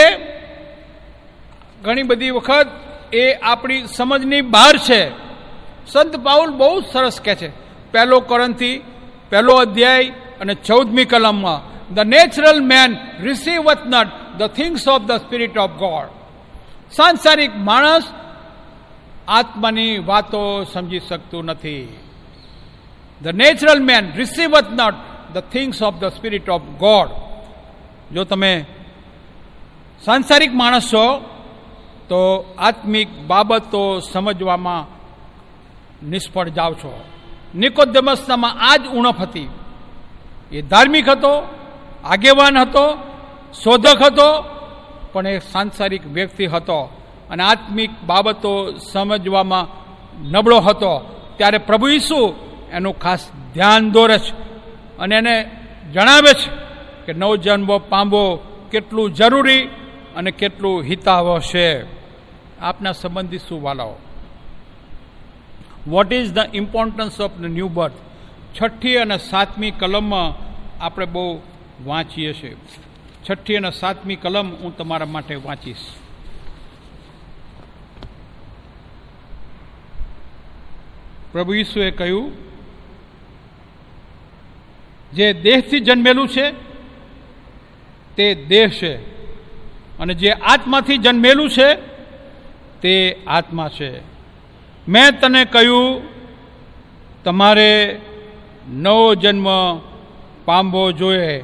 ઘણી બધી વખત એ આપણી સમજની બહાર છે. સંત પાઉલ બહુ સરસ કહે છે. પહેલો કરંથી, પહેલો અધ્યાય અને ચૌદમી કલમમાં the natural man receiveth not the things of the spirit of God સાંસારિક માણસ આત્માની વાતો સમજી શકતું નથી. The natural man receiveth not the things of the spirit of God જો તમે સાંસારિક માણસ છો, તો આત્મિક બાબતો સમજવામાં નિષ્ફળ જાઓ છો. નિકોદમસનામાં આ જ ઉણપ હતી. એ ધાર્મિક હતો, આગેવાન હતો, શોધક હતો, પણ એ સાંસારિક વ્યક્તિ હતો અને આત્મિક બાબતો સમજવામાં નબળો હતો. ત્યારે પ્રભુ ઈસુ એનું ખાસ ધ્યાન દોરે છે. અને એને જણાવે છે કે નવજન્મ પામવો કેટલું જરૂરી અને કેટલું હિતાવહ છે. આપના સંબંધી શું વાલાઓ? What is the importance of the new birth છઠ્ઠી અને સાતમી કલમમાં આપણે બહુ વાંચીએ છીએ. છઠ્ઠી અને સાતમી કલમ હું તમારા માટે વાંચીશ. પ્રભુ ઈસુએ કહ્યું જે દેહથી જન્મેલું છે, તે દેહ છે. અને જે આત્માથી જન્મેલું છે, તે આત્મા છે. મેં તને કહ્યું, તમારે નવો જન્મ પામવો જોઈએ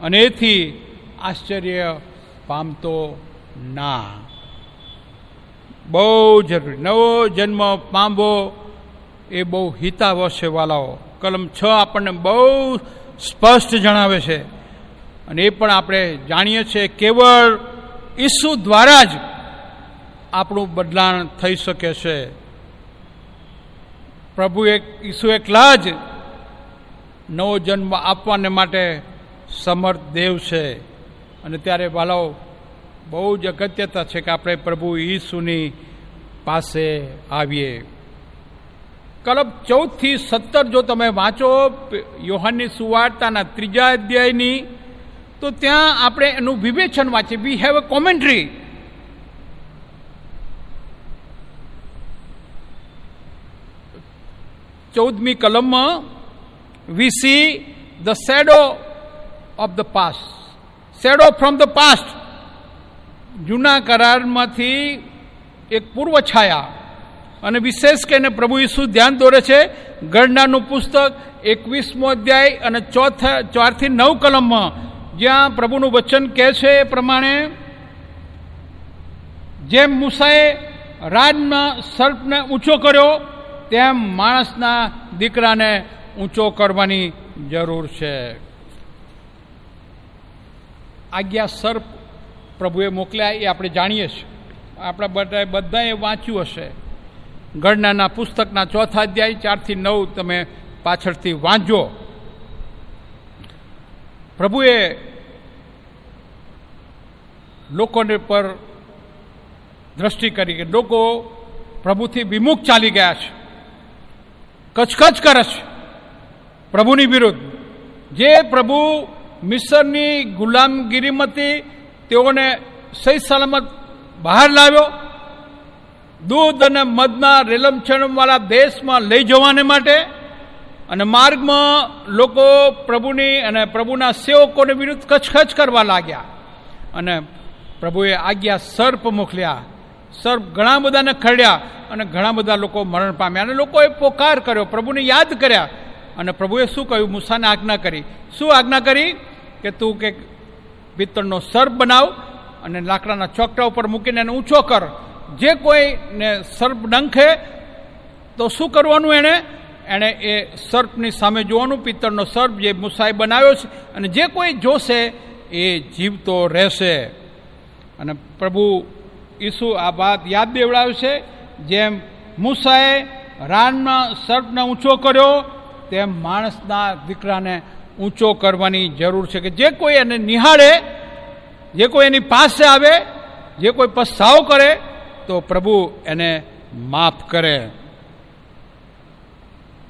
અને એથી આશ્ચર્ય પામતો ના. બહુ જરૂરી. નવો જન્મ પામવો એ બહુ હિતાવહ વાલાઓ કલમ છ આપણને બહુ સ્પષ્ટ જણાવે છે. અને એ પણ આપણે જાણીએ છીએ કેવળ ઈસુ દ્વારા જ આપણું બદલાણ થઈ શકે છે. પ્રભુ એક, ઈસુ એકલા જ નવો જન્મ આપવાને માટે સમર્થ દેવ છે. અને ત્યારે વાલાઓ, બહુ જ અગત્યતા છે કે આપણે પ્રભુ ઈસુની પાસે આવીએ. કલબ ચૌદથી સત્તર જો તમે વાંચો યોહાનની સુવાર્તાના ત્રીજા અધ્યાયની, તો ત્યાં આપણે એનું વિવેચન વાંચીએ. વી હેવ અ કોમેન્ટ્રી ચૌદમી કલમમાં we see the shadow of the past shadow from the past જૂના કરારમાંથી એક પૂર્વ છાયા. અને વિશેષ કહીને પ્રભુ ઈસુ ધ્યાન દોરે છે, ગણનાનું પુસ્તક એકવીસમો અધ્યાય અને ચોથા, ચારથી નવ કલમમાં, જ્યાં પ્રભુનું વચન કહે છે એ પ્રમાણે, જેમ મૂસાએ રાજના સર્પને ઊંચો કર્યો, તેમ માણસના દીકરાને ઊંચો કરવાની જરૂર છે. આજ્ઞા સર્પ પ્રભુએ મોકલ્યા એ આપણે જાણીએ છીએ. આપણા બધા બધાએ વાંચ્યું હશે. ગણનાના પુસ્તકના ચોથા અધ્યાય ચારથી નવ તમે પાછળથી વાંચજો. પ્રભુએ લોકોને પર દ્રષ્ટિ કરી કે લોકો પ્રભુથી વિમુખ ચાલી ગયા છે. કચકચ કરે છે પ્રભુની વિરુદ્ધ. જે પ્રભુ મિસરની ગુલામગીરીમાંથી તેઓને સહી સલામત બહાર લાવ્યો દૂધ અને મધના રેલમછણવાળા દેશમાં લઈ જવાને માટે અને માર્ગમાં લોકો પ્રભુની અને પ્રભુના સેવકોને વિરુદ્ધ કચકચ કરવા લાગ્યા. અને પ્રભુએ આજ્ઞા સર્પ મોકલ્યા. સર્પ ઘણા બધાને ખરડ્યા અને ઘણા બધા લોકો મરણ પામ્યા અને લોકોએ પોકાર કર્યો, પ્રભુને યાદ કર્યા. અને પ્રભુએ શું કહ્યું? મૂસાને આજ્ઞા કરી. શું આજ્ઞા કરી? કે તું કે પિત્તળનો સર્પ બનાવ અને લાકડાના ચોકટા ઉપર મૂકીને એને ઊંચો કર. જે કોઈને સર્પ ડંખે, તો શું કરવાનું એણે? એણે એ સર્પની સામે જોવાનું, પિત્તળનો સર્પ જે મુસાઈ બનાવ્યો છે, અને જે કોઈ જોશે, એ જીવતો રહેશે. અને પ્રભુ ઈસુ આ વાત યાદ દેવડાવે છે, જેમ મૂસાએ રાનમાં સર્પને ઊંચો કર્યો, તેમ માણસના દીકરાને ઊંચો કરવાની જરૂર છે કે જે કોઈ એને નિહાળે, જે કોઈ એની પાસે આવે, જે કોઈ પસ્તાવ કરે તો પ્રભુ એને માફ કરે.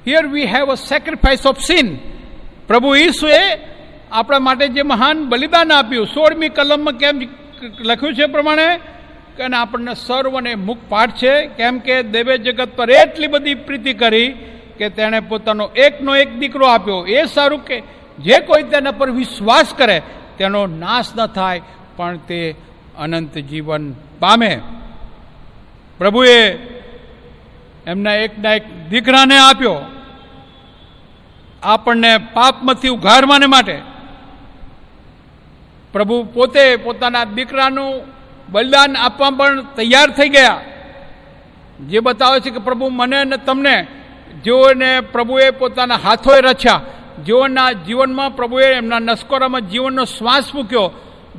Here we have a sacrifice of sin પ્રભુ ઈસુએ આપણા માટે જે મહાન બલિદાન આપ્યું, સોળમી કલમમાં કેમ લખ્યું છે પ્રમાણે? અને આપણને સર્વને મુખ પાઠ છે. કેમ કે દેવે જગત પર એટલી બધી પ્રીતિ કરી કે તેણે પોતાનો એકનો એક દીકરો આપ્યો. એ સારું કે જે કોઈ તેના પર વિશ્વાસ કરે, તેનો નાશ ન થાય, પણ તે અનંત જીવન પામે. પ્રભુએ એમના એકના એક દીકરાને આપ્યો. આપણને પાપમાંથી ઉઘારવાને માટે. પ્રભુ પોતે પોતાના દીકરાનું બલિદાન આપવા પણ તૈયાર થઈ ગયા. જે બતાવે છે કે પ્રભુ મને અને તમને જેઓને પ્રભુએ પોતાના હાથોએ રચ્યા, જેઓના જીવનમાં પ્રભુએ એમના નસ્કોરામાં જીવનનો શ્વાસ મૂક્યો,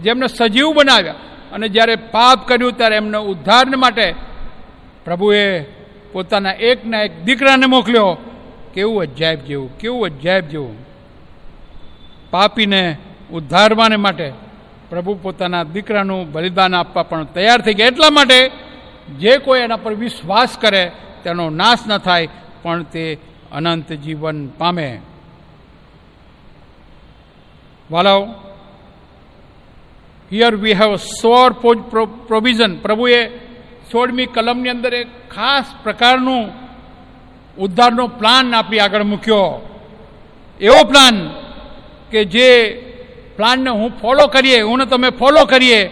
જેમને સજીવ બનાવ્યા અને જ્યારે પાપ કર્યું ત્યારે એમને ઉદ્ધારને માટે પ્રભુએ પોતાના એકના એક દીકરાને મોકલ્યો. કેવું અજાયબ જેવું, કેવું અજાયબ જેવું. પાપીને ઉદ્ધારવાને માટે પ્રભુ પોતાના દીકરાનું બલિદાન આપવા પણ તૈયાર થઈ ગયા. એટલા માટે જે કોઈ એના પર વિશ્વાસ કરે, તેનો નાશ ન થાય, પણ તે અનંત જીવન પામે. વાલાઓ here we have sore provision પ્રભુએ સોળમી કલમની અંદર એક ખાસ પ્રકારનું ઉદ્ધારનો પ્લાન આપી આગળ મૂક્યો. એવો પ્લાન કે જે પ્લાનને હું ફોલો કરીએ, હું તમે ફોલો કરીએ,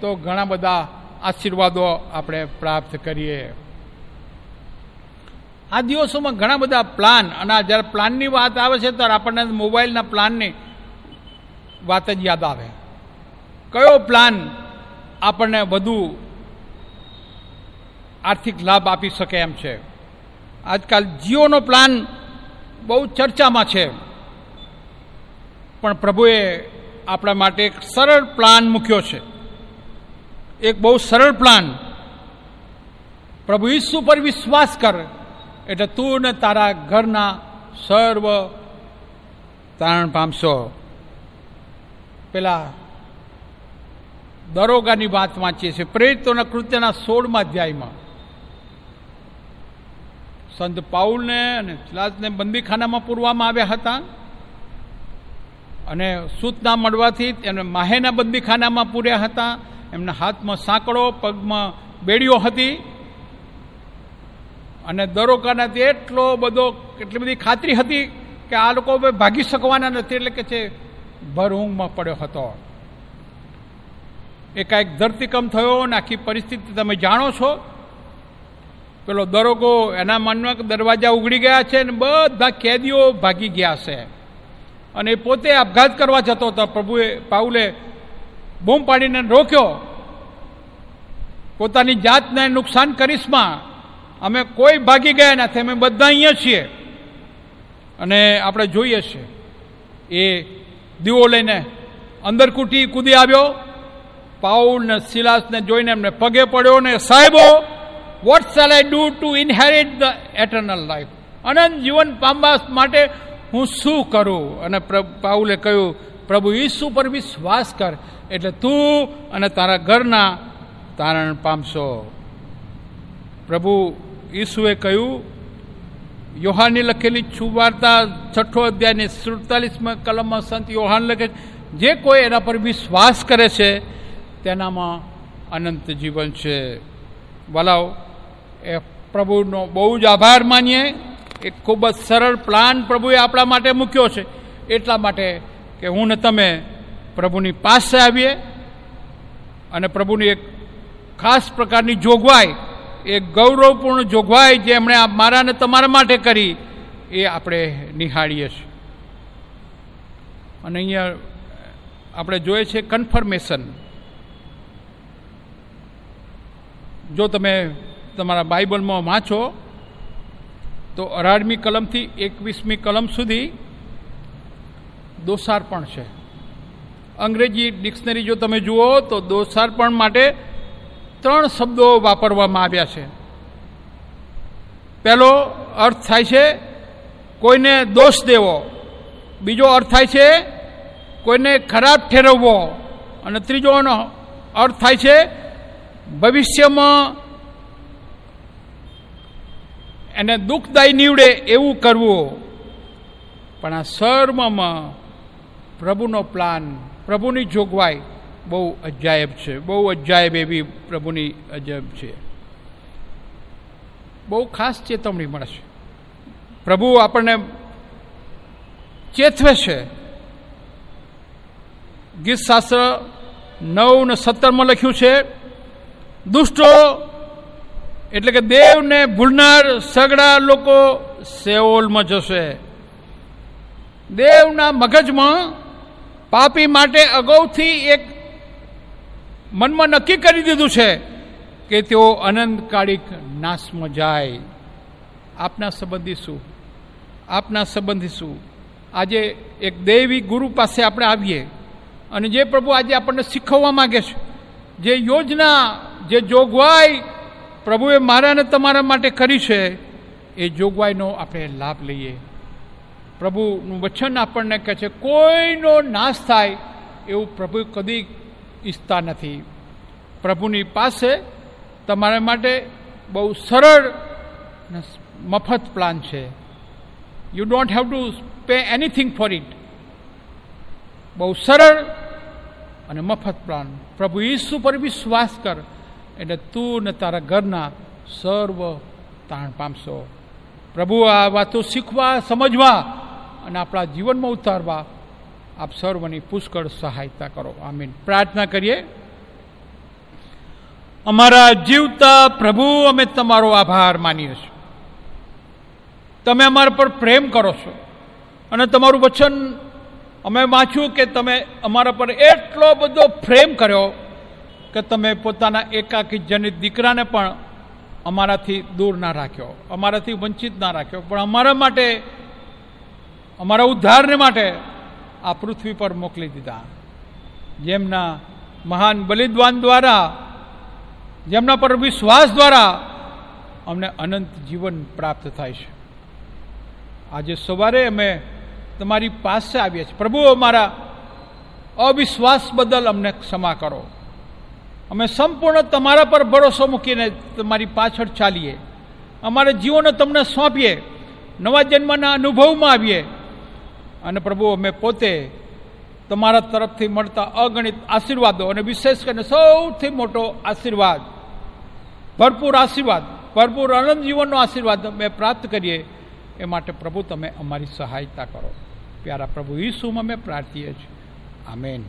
તો ઘણા બધા આશીર્વાદો આપણે પ્રાપ્ત કરીએ. આ દિવસોમાં ઘણા બધા પ્લાન, અને જ્યારે પ્લાનની વાત આવે છે, ત્યારે આપણને મોબાઈલના પ્લાનની વાત જ યાદ આવે. કયો પ્લાન આપણને વધુ આર્થિક લાભ આપી શકે એમ છે. આજકાલ જીઓનો પ્લાન બહુ ચર્ચામાં છે. પણ પ્રભુએ આપણા માટે એક સરળ પ્લાન મૂક્યો છે. એક બહુ સરળ પ્લાન. પ્રભુ ઈસુ પર વિશ્વાસ કર. એટલે તું ને તારા ઘરના સર્વ તારણ પામશો. પેલા દરોગાની વાત વાંચીએ છીએ. પ્રેરિતોના કૃત્યના સોળમા અધ્યાયમાં. સંત પાઉલને અને ચિલાસને બંદીખાનામાં પૂરવામાં આવ્યા હતા. અને સૂતના મળવાથી એમને માહેના બંદીખાનામાં પૂર્યા હતા. એમના હાથમાં સાંકળો, પગમાં બેડીઓ હતી. અને દરોગાનાથી એટલો બધો, એટલી બધી ખાતરી હતી કે આ લોકો ભાગી શકવાના નથી, એટલે કે છે, ભર ઊંઘમાં પડ્યો હતો. એકાએક ધરતીકંપ થયો અને આખી પરિસ્થિતિ તમે જાણો છો પેલો દરોગો એના મનમાં દરવાજા ઉગડી ગયા છે અને બધા કેદીઓ ભાગી ગયા છે. અને પોતે આપઘાત કરવા જતો હતો. પ્રભુએ પાઉલે બૂમ પાડીને રોક્યો. પોતાની જાતને નુકસાન કરીશમાં. અમે કોઈ ભાગી ગયા નથી. અમે બધા અહીંયા છીએ. અને આપણે જોઈએ છીએ. એ દીવો લઈને અંદર કૂટી કૂદી આવ્યો. પાઉલ ને સિલાસને જોઈને એમને પગે પડ્યો ને સાહેબો what shall I do to inherit the eternal life અનંત જીવન પામવા માટે હું શું કરું? અને પાઉલે કહ્યું, પ્રભુ ઈસુ પર વિશ્વાસ કર. એટલે તું અને તારા ઘરના તારણ પામશો. પ્રભુ ઈસુએ કહ્યું, યોહાનની લખેલી છુવાર્તા છઠ્ઠો અધ્યાયની સુડતાલીસમાં કલમમાં સંત યોહાન લખે જે કોઈ એના પર વિશ્વાસ કરે છે, તેનામાં અનંત જીવન છે. વલાવ એ પ્રભુનો બહુ જ આભાર માનીએ. એક ખૂબ જ સરળ પ્લાન પ્રભુએ આપણા માટે મૂક્યો છે. એટલા માટે કે હું ને તમે પ્રભુની પાસે આવીએ અને પ્રભુની એક ખાસ પ્રકારની જોગવાઈ, એક ગૌરવપૂર્ણ જોગવાઈ જે એમણે મારા ને તમારા માટે કરી, એ આપણે નિહાળીએ છીએ. અને અહીંયા આપણે જોઈએ છે કન્ફર્મેશન જો તમે તમારા બાઇબલમાં વાંચો, તો અઢારમી કલમથી એકવીસમી કલમ સુધી દોષાર્પણ છે. અંગ્રેજી ડિક્શનરી જો તમે જુઓ, તો દોષાર્પણ માટે ત્રણ શબ્દો વાપરવામાં આવ્યા છે. પહેલો અર્થ થાય છે, કોઈને દોષ દેવો. બીજો અર્થ થાય છે, કોઈને ખરાબ ઠેરવવો. અને ત્રીજોનો અર્થ થાય છે, ભવિષ્યમાં એને દુઃખદાય નીવડે એવું કરવું. પણ આ સર્વમાં પ્રભુનો પ્લાન, પ્રભુની જોગવાઈ બહુ અજાયબ છે, બહુ અજાયબ એવી પ્રભુની અજાયબ છે. બહુ ખાસ ચેતવણી મળશે પ્રભુ આપણને ચેતવે છે. ગીત શાસ્ત્ર નવ ને સત્તરમાં લખ્યું છે, દુષ્ટો એટલે કે દેવને ભૂલનાર સગડા લોકો સેઓલમાં જશે. દેવના મગજમાં પાપી માટે અગાઉથી એક મનમાં નક્કી કરી દીધું છે કે તેઓ અનંતકાળિક નાશમાં જાય. આપના સંબંધી શું? આપના સંબંધી શું? આજે એક દૈવી ગુરુ પાસે આપણે આવીએ અને જે પ્રભુ આજે આપણને શીખવવા માગે છે, જે યોજના, જે જોગવાઈ પ્રભુએ મારા અને તમારા માટે કરી છે, એ જોગવાઈનો આપણે લાભ લઈએ. પ્રભુનું વચન આપણને કહે છે, કોઈનો નાશ થાય એવું પ્રભુ કદી ઈચ્છતા નથી. પ્રભુની પાસે તમારા માટે બહુ સરળ મફત પ્લાન છે. You don't have to pay anything for it બહુ સરળ અને મફત પ્લાન. પ્રભુ ઈસુ પર વિશ્વાસ કર. એટલે તું ને તારા ઘરના સર્વ તાણ પામશો પ્રભુ, આ વાતો શીખવા, સમજવા અને આપણા જીવનમાં ઉતારવા આપ સર્વની પુષ્કળ સહાયતા કરો. આમીન. પ્રાર્થના કરીએ. અમારા જીવતા પ્રભુ, અમે તમારો આભાર માનીએ છીએ. તમે અમારા પર પ્રેમ કરો છો અને તમારું વચન અમે વાંચ્યું કે તમે અમારા પર એટલો બધો પ્રેમ કર્યો કે તમે પોતાના એકાકી જનિત દીકરાને પણ અમારાથી દૂર ના રાખ્યો, અમારાથી વંચિત ના રાખ્યો. પણ અમારા માટે, અમારા ઉદ્ધારને માટે આ પૃથ્વી પર મોકલી દીધા. જેમના મહાન બલિદ્વાન દ્વારા, જેમના પર વિશ્વાસ દ્વારા અમને અનંત જીવન પ્રાપ્ત થાય છે. આજે સવારે અમે તમારી પાસે આવ્યા છીએ. પ્રભુ, અમારા અવિશ્વાસ બદલ અમને ક્ષમા કરો. અમે સંપૂર્ણ તમારા પર ભરોસો મૂકીને તમારી પાછળ ચાલીએ. અમારા જીવોને તમને સોંપીએ, નવા જન્મના અનુભવમાં આવીએ. અને પ્રભુ, અમે પોતે તમારા તરફથી મળતા અગણિત આશીર્વાદો અને વિશેષ કરીને સૌથી મોટો આશીર્વાદ, ભરપૂર આશીર્વાદ, ભરપૂર આનંદ જીવનનો આશીર્વાદ અમે પ્રાપ્ત કરીએ. એ માટે પ્રભુ, તમે અમારી સહાયતા કરો. પ્યારા પ્રભુ ઈસુમાં અમે પ્રાર્થીએ છીએ. આમેન.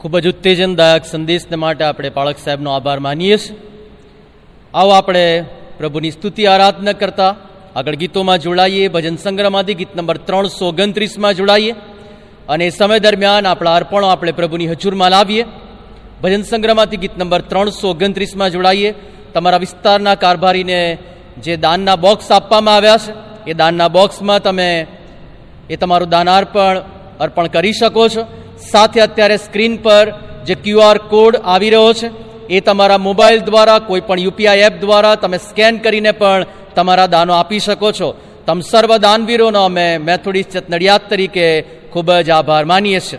ખૂબ જ ઉત્તેજનદાયક સંદેશને માટે આપણે પાળક સાહેબનો આભાર માનીએ છીએ. આવો આપણે પ્રભુની સ્તુતિ આરાધના કરતા આગળ ગીતોમાં જોડાઈએ, ભજન સંગ્રહમાંથી ગીત નંબર ત્રણસો ઓગણત્રીસમાં જોડાઈએ અને સમય દરમિયાન આપણા અર્પણો આપણે પ્રભુની હજુરમાં લાવીએ. ભજન સંગ્રહમાંથી ગીત નંબર ત્રણસો ઓગણત્રીસમાં જોડાઈએ. તમારા વિસ્તારના કારભારીને જે દાનના બોક્સ આપવામાં આવ્યા છે, એ દાનના બોક્સમાં તમે એ તમારું દાનાર્પણ અર્પણ કરી શકો છો. સાથે અત્યારે સ્ક્રીન પર જે ક્યુઆર કોડ આવી રહ્યો છે, એ તમારા મોબાઈલ દ્વારા કોઈ પણ યુપીઆઈ એપ દ્વારા તમે સ્કેન કરીને પણ તમારા દાનો આપી શકો છો. તમ સર્વ દાનવીરોનો અમે મેથોડિસ્ટ નડિયાદ તરીકે ખૂબ જ આભાર માનીએ છીએ.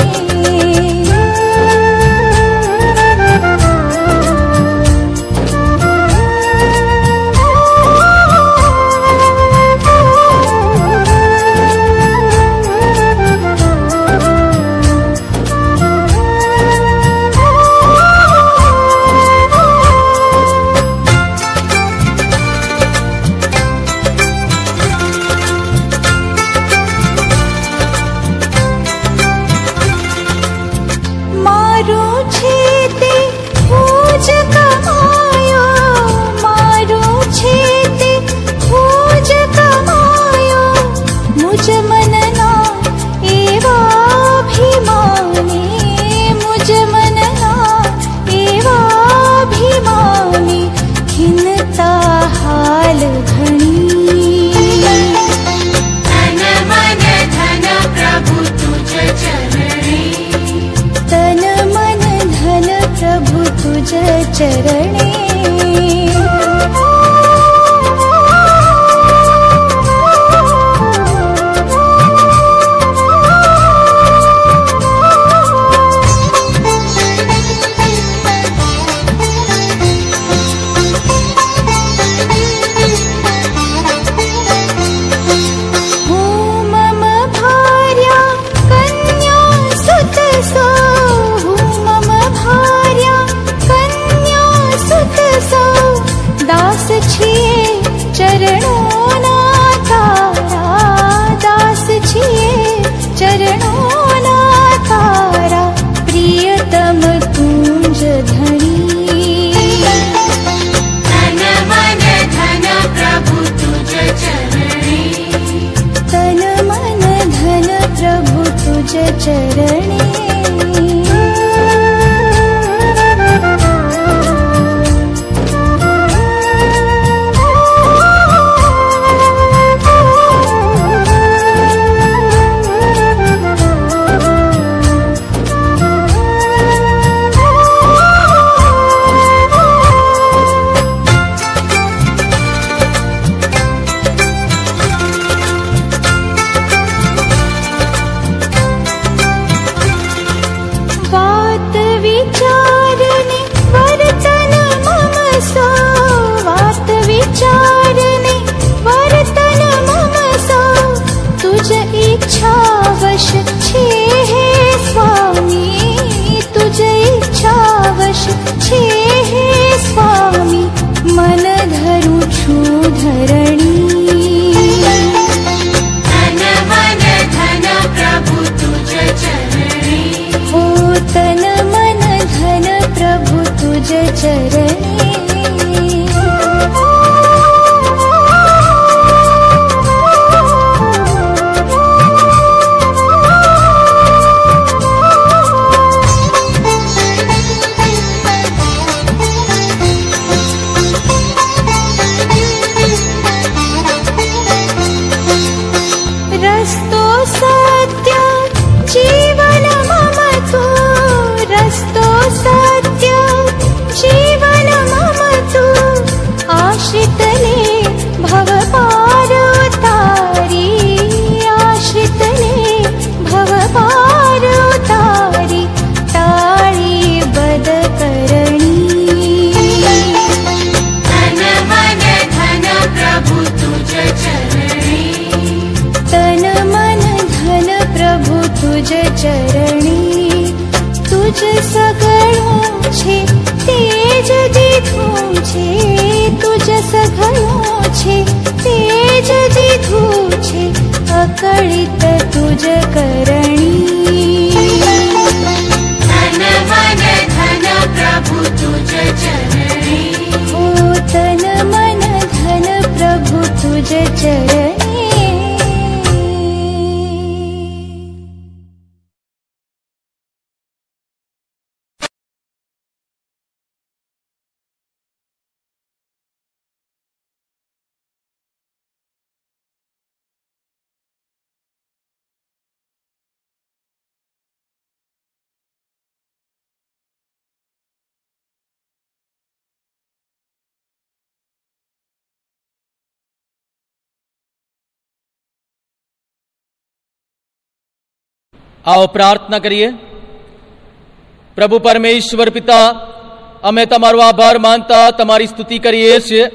य અકળિત તુજ આવો પ્રાર્થના કરીએ. પ્રભુ પરમેશ્વર પિતા, અમે તમારો આભાર માનતા તમારી સ્તુતિ કરીએ છીએ.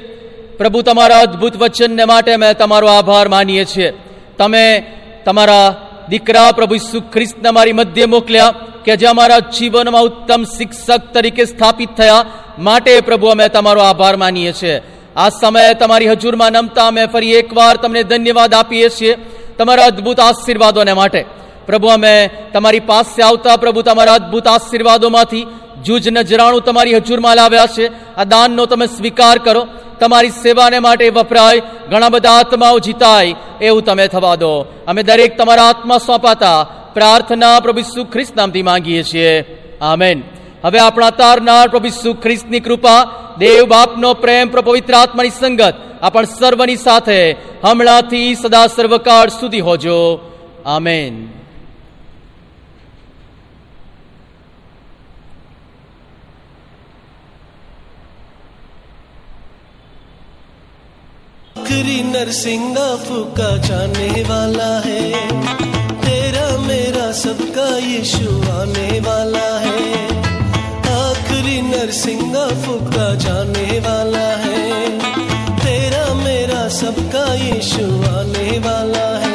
પ્રભુ તમારા અદ્ભુત વચનને માટે અમે તમારો આભાર માનીએ છીએ. તમે તમારા દીકરા પ્રભુ ઈસુ ખ્રિસ્તને અમારી મધ્ય મોકલ્યા કે જે અમારા જીવનમાં ઉત્તમ શિક્ષક તરીકે સ્થાપિત થયા માટે પ્રભુ અમે તમારો આભાર માનીએ છીએ. આ સમયે તમારી હજુરમાં નમતા અમે ફરી એકવાર તમને ધન્યવાદ આપીએ છીએ. તમારા અદ્ભુત આશીર્વાદોને માટે. પ્રભુ, અમે તમારી પાસે આવતા પ્રભુ, તમારા અદ્ભુત આશીર્વાદોમાંથી જૂજ નજરાણું તમારી હજુરમાં લાવ્યા છે. આ દાનનો તમે સ્વીકાર કરો. તમારી સેવાને માટે વપરાય. ઘણા બધા આત્માઓ જીતાય. એવું તમે થવા દો. અમે દરેક તમારા આત્મા સોંપાતા પ્રાર્થના પ્રભુ ઈસુ ખ્રિસ્ત નામથી માંગીએ છીએ. આમેન. હવે આપણા તારનાર પ્રભુ ઈસુ ખ્રિસ્તની કૃપા, દેવ બાપનો પ્રેમ, પવિત્ર આત્માની સંગત, આપણ સર્વની સાથે હમણાંથી સદા સર્વકાળ સુધી હોજો. આમેન. आखिरी नरसिंगा फूका जाने वाला है। तेरा मेरा सबका यीशु आने वाला है। आखिरी नरसिंगा फूका जाने वाला है। तेरा मेरा सबका यीशु आने वाला है।